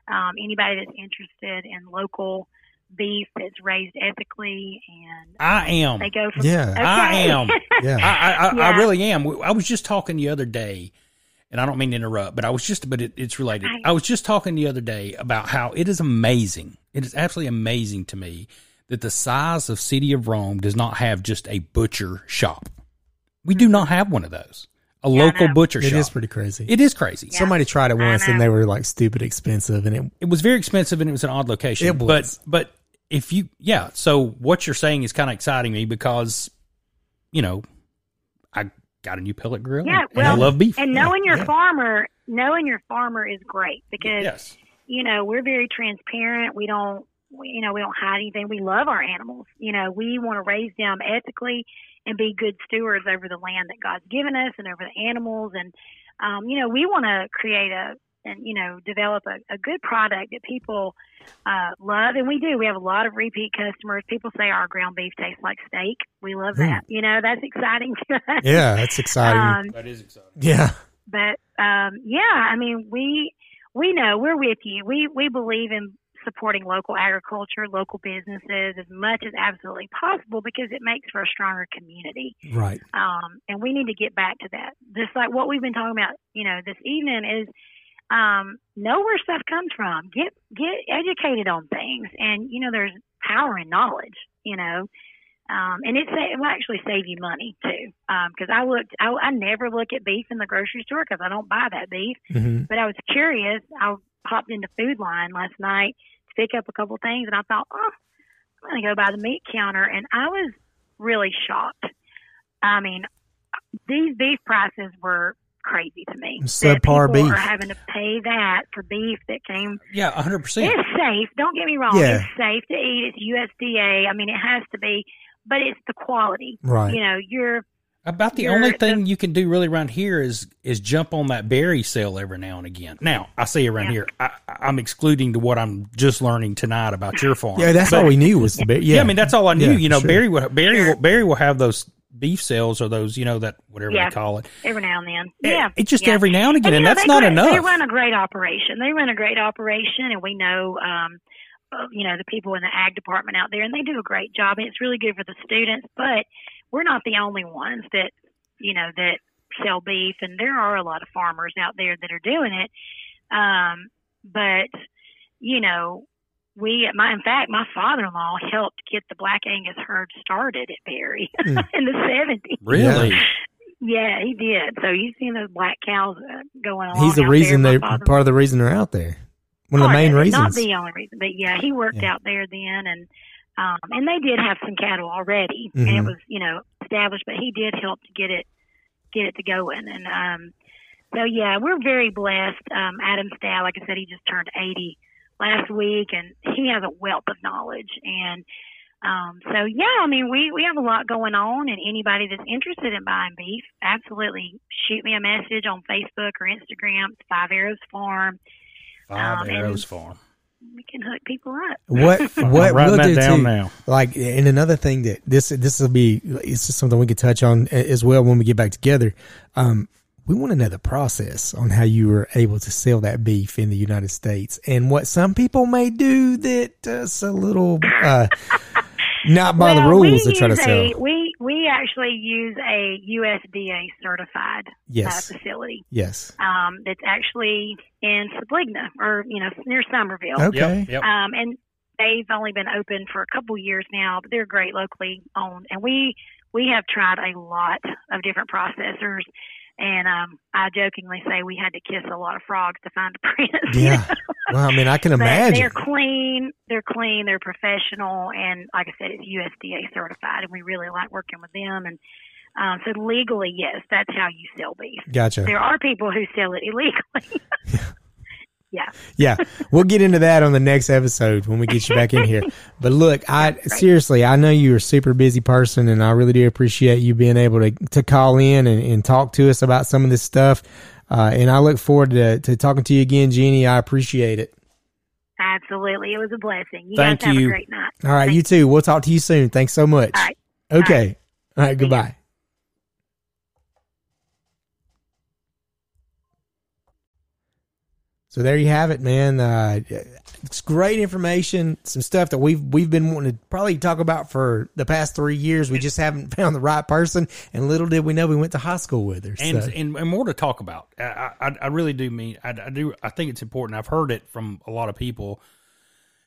Um, anybody that's interested in local beef that's raised ethically, and I am. they go from Yeah. I am. [laughs] Yeah. I, I, I, I really am. I was just talking the other day, and I don't mean to interrupt, but I was just, but it, it's related. Right. I was just talking the other day about how it is amazing. It is absolutely amazing to me that the size of City of Rome does not have just a butcher shop. We do mm-hmm. not have one of those. A Yeah, local butcher It shop. It is pretty crazy. It is crazy. Yeah. Somebody tried it once and they were like stupid expensive, and it It was very expensive and it was an odd location. It was. But but if you yeah, so what you're saying is kind of exciting me because you know, I got a new pellet grill Yeah, and, and I love beef. And knowing your yeah. farmer, knowing your farmer is great because yes. you know we're very transparent. We don't, we, you know, we don't hide anything. We love our animals. You know, we want to raise them ethically and be good stewards over the land that God's given us and over the animals. And um, you know, we want to create a and you know develop a, a good product that people uh, love, and we do. We have a lot of repeat customers. People say our ground beef tastes like steak. We love that. You know, that's exciting to us. yeah, that's exciting. Um, That is exciting. yeah, but um, yeah, I mean, we we know we're with you. We we believe in supporting local agriculture, local businesses as much as absolutely possible because it makes for a stronger community. right. Um, and we need to get back to that. Just like what we've been talking about, you know, this evening is um, know where stuff comes from. Get get educated on things, and you know, there's power in knowledge. You know, Um, and it, sa- it will actually save you money too. Because I looked, I, I never look at beef in the grocery store because I don't buy that beef. hmm But I was curious. I popped into Food Line last night to pick up a couple things, and I thought, oh, I'm going to go by the meat counter, and I was really shocked. I mean, these beef prices were crazy to me. That Subpar people beef. are having to pay that for beef that came. Yeah, hundred percent. It's safe. Don't get me wrong. Yeah. It's safe to eat. It's USDA. I mean, it has to be, but it's the quality. Right. You know, you're About the You're- only thing you can do really around here is is jump on that Berry sale every now and again. Now I say around Yeah. here, I, I'm excluding to what I'm just learning tonight about your farm. Yeah, that's But- all we knew was the bear. Yeah. Yeah. I mean that's all I knew. Yeah, you know, sure. Berry will Berry will, Berry will have those beef sales or those you know that whatever Yeah. they call it. every now and then. Yeah. it's just yeah. every now and again, you and know, that's not run- They run a great operation. They run a great operation, and we know, um, uh, you know, the people in the ag department out there, and they do a great job. And it's really good for the students. But we're not the only ones that, you know, that sell beef, and there are a lot of farmers out there that are doing it. Um, but you know, we, my, in fact, my father-in-law helped get the Black Angus herd started at Berry [laughs] Hmm. in the '70s. Really? Yeah, he did. So you've seen those black cows uh, going on. He's the reason they My part of the reason they're out there. One of the part main it, reasons. Not the only reason, but yeah, he worked Yeah. out there then, and um, and they did have some cattle already, and it Mhm. was you know established. But he did help to get it get it to going, and um, so yeah, we're very blessed. Um, Adam Stad, like I said, he just turned eighty last week, and he has a wealth of knowledge and. Um, so yeah, I mean, we, we have a lot going on and anybody that's interested in buying beef, absolutely shoot me a message on Facebook or Instagram. It's Five Arrows Farm. Five Um, and- Arrows Farm. We can hook people up. [laughs] What what I'm writing we'll that do down too, now. like, and another thing that this this will be it's just something we could touch on as well when we get back together. Um, we want to know the process on how you were able to sell that beef in the United States, and what some people may do that's a little uh, [laughs] not by the rules we to try to sell. A, we we actually use a USDA certified Yes. uh, facility Yes. um, that's actually in Subligna or you know near Summerville. Okay. Yep. Yep. Um, and they've only been open for a couple years now, but they're great locally owned. And we we have tried a lot of different processors. And um, I jokingly say we had to kiss a lot of frogs to find a prince. you [laughs] Yeah. know? Well, I mean, I can imagine. they're clean, they're clean, they're professional, and like I said, it's USDA certified, and we really like working with them. And um, so legally, yes, that's how you sell beef. Gotcha. There are people who sell it illegally. [laughs] yeah. Yeah, we'll get into that on the next episode when we get you back in here. [laughs] But look, I seriously, I know you're a super busy person, and I really do appreciate you being able to to call in and, and talk to us about some of this stuff. Uh, and I look forward to, to talking to you again, Jeannie. I appreciate it. Absolutely. It was a blessing. You Thank guys have you. a great night. All right, you too. We'll talk to you soon. Thanks so much. All right. Okay. All right. Goodbye. So there you have it, man. Uh, it's great information. Some stuff that we've we've been wanting to probably talk about for the past three years. We just haven't [laughs] found the right person, and little did we know we went to high school with her. and, so. and and more to talk about. I I, I really do mean I, I do I think it's important. I've heard it from a lot of people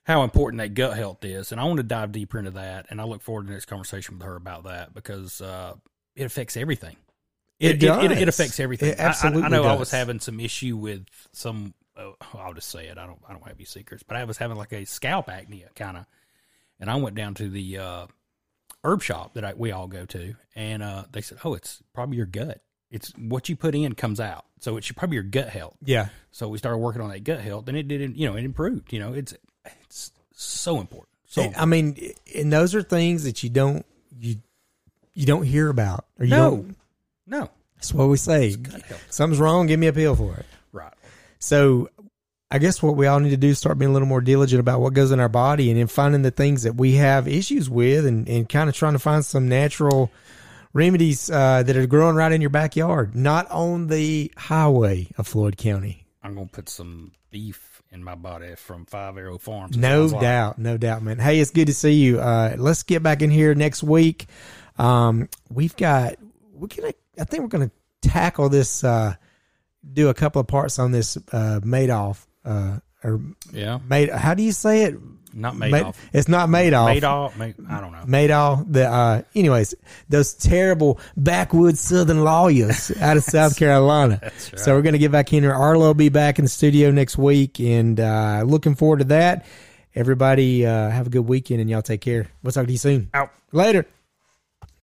how important that gut health is, and I want to dive deeper into that. And I look forward to the next conversation with her about that because uh, it affects everything. It It, it, does. it affects everything. It I- I- absolutely I, know I was having some issue with some. Uh, [laughs] I'll just say it. I don't. I don't have any secrets, but I was having like a scalp acne kind of, and I went down to the uh, herb shop that I, we all go to, and uh, they said, "Oh, it's probably your gut. It's what you put in comes out, so it's probably your gut health." yeah, So we started working on that gut health, and it didn't. You know, it improved. You know, it's it's so important. So I mean, and those are things that you don't you you don't hear about, or you no, don't. no, That's what we say. Something's wrong. Give me a pill for it. So I guess what we all need to do is start being a little more diligent about what goes in our body and then finding the things that we have issues with and, and kind of trying to find some natural remedies uh, that are growing right in your backyard, not on the highway of Floyd County. I'm gonna put some beef in my body from Five Arrow Farms. No sounds like. doubt, no doubt, man. Hey, it's good to see you. Uh, let's get back in here next week. Um, we've got we're gonna. I think we're gonna tackle this. Uh, do a couple of parts on this uh, Madoff uh, or Yeah. Made. How do you say it? Not Madoff. it's not Madoff. Madoff. Ma- I don't know. Madoff. The uh, anyways, those terrible backwoods Southern lawyers out of [laughs] South Carolina. So we're gonna get back in here. Arlo will be back in the studio next week, and uh, looking forward to that. Everybody, uh, have a good weekend, and y'all take care. We'll talk to you soon. Out. Later.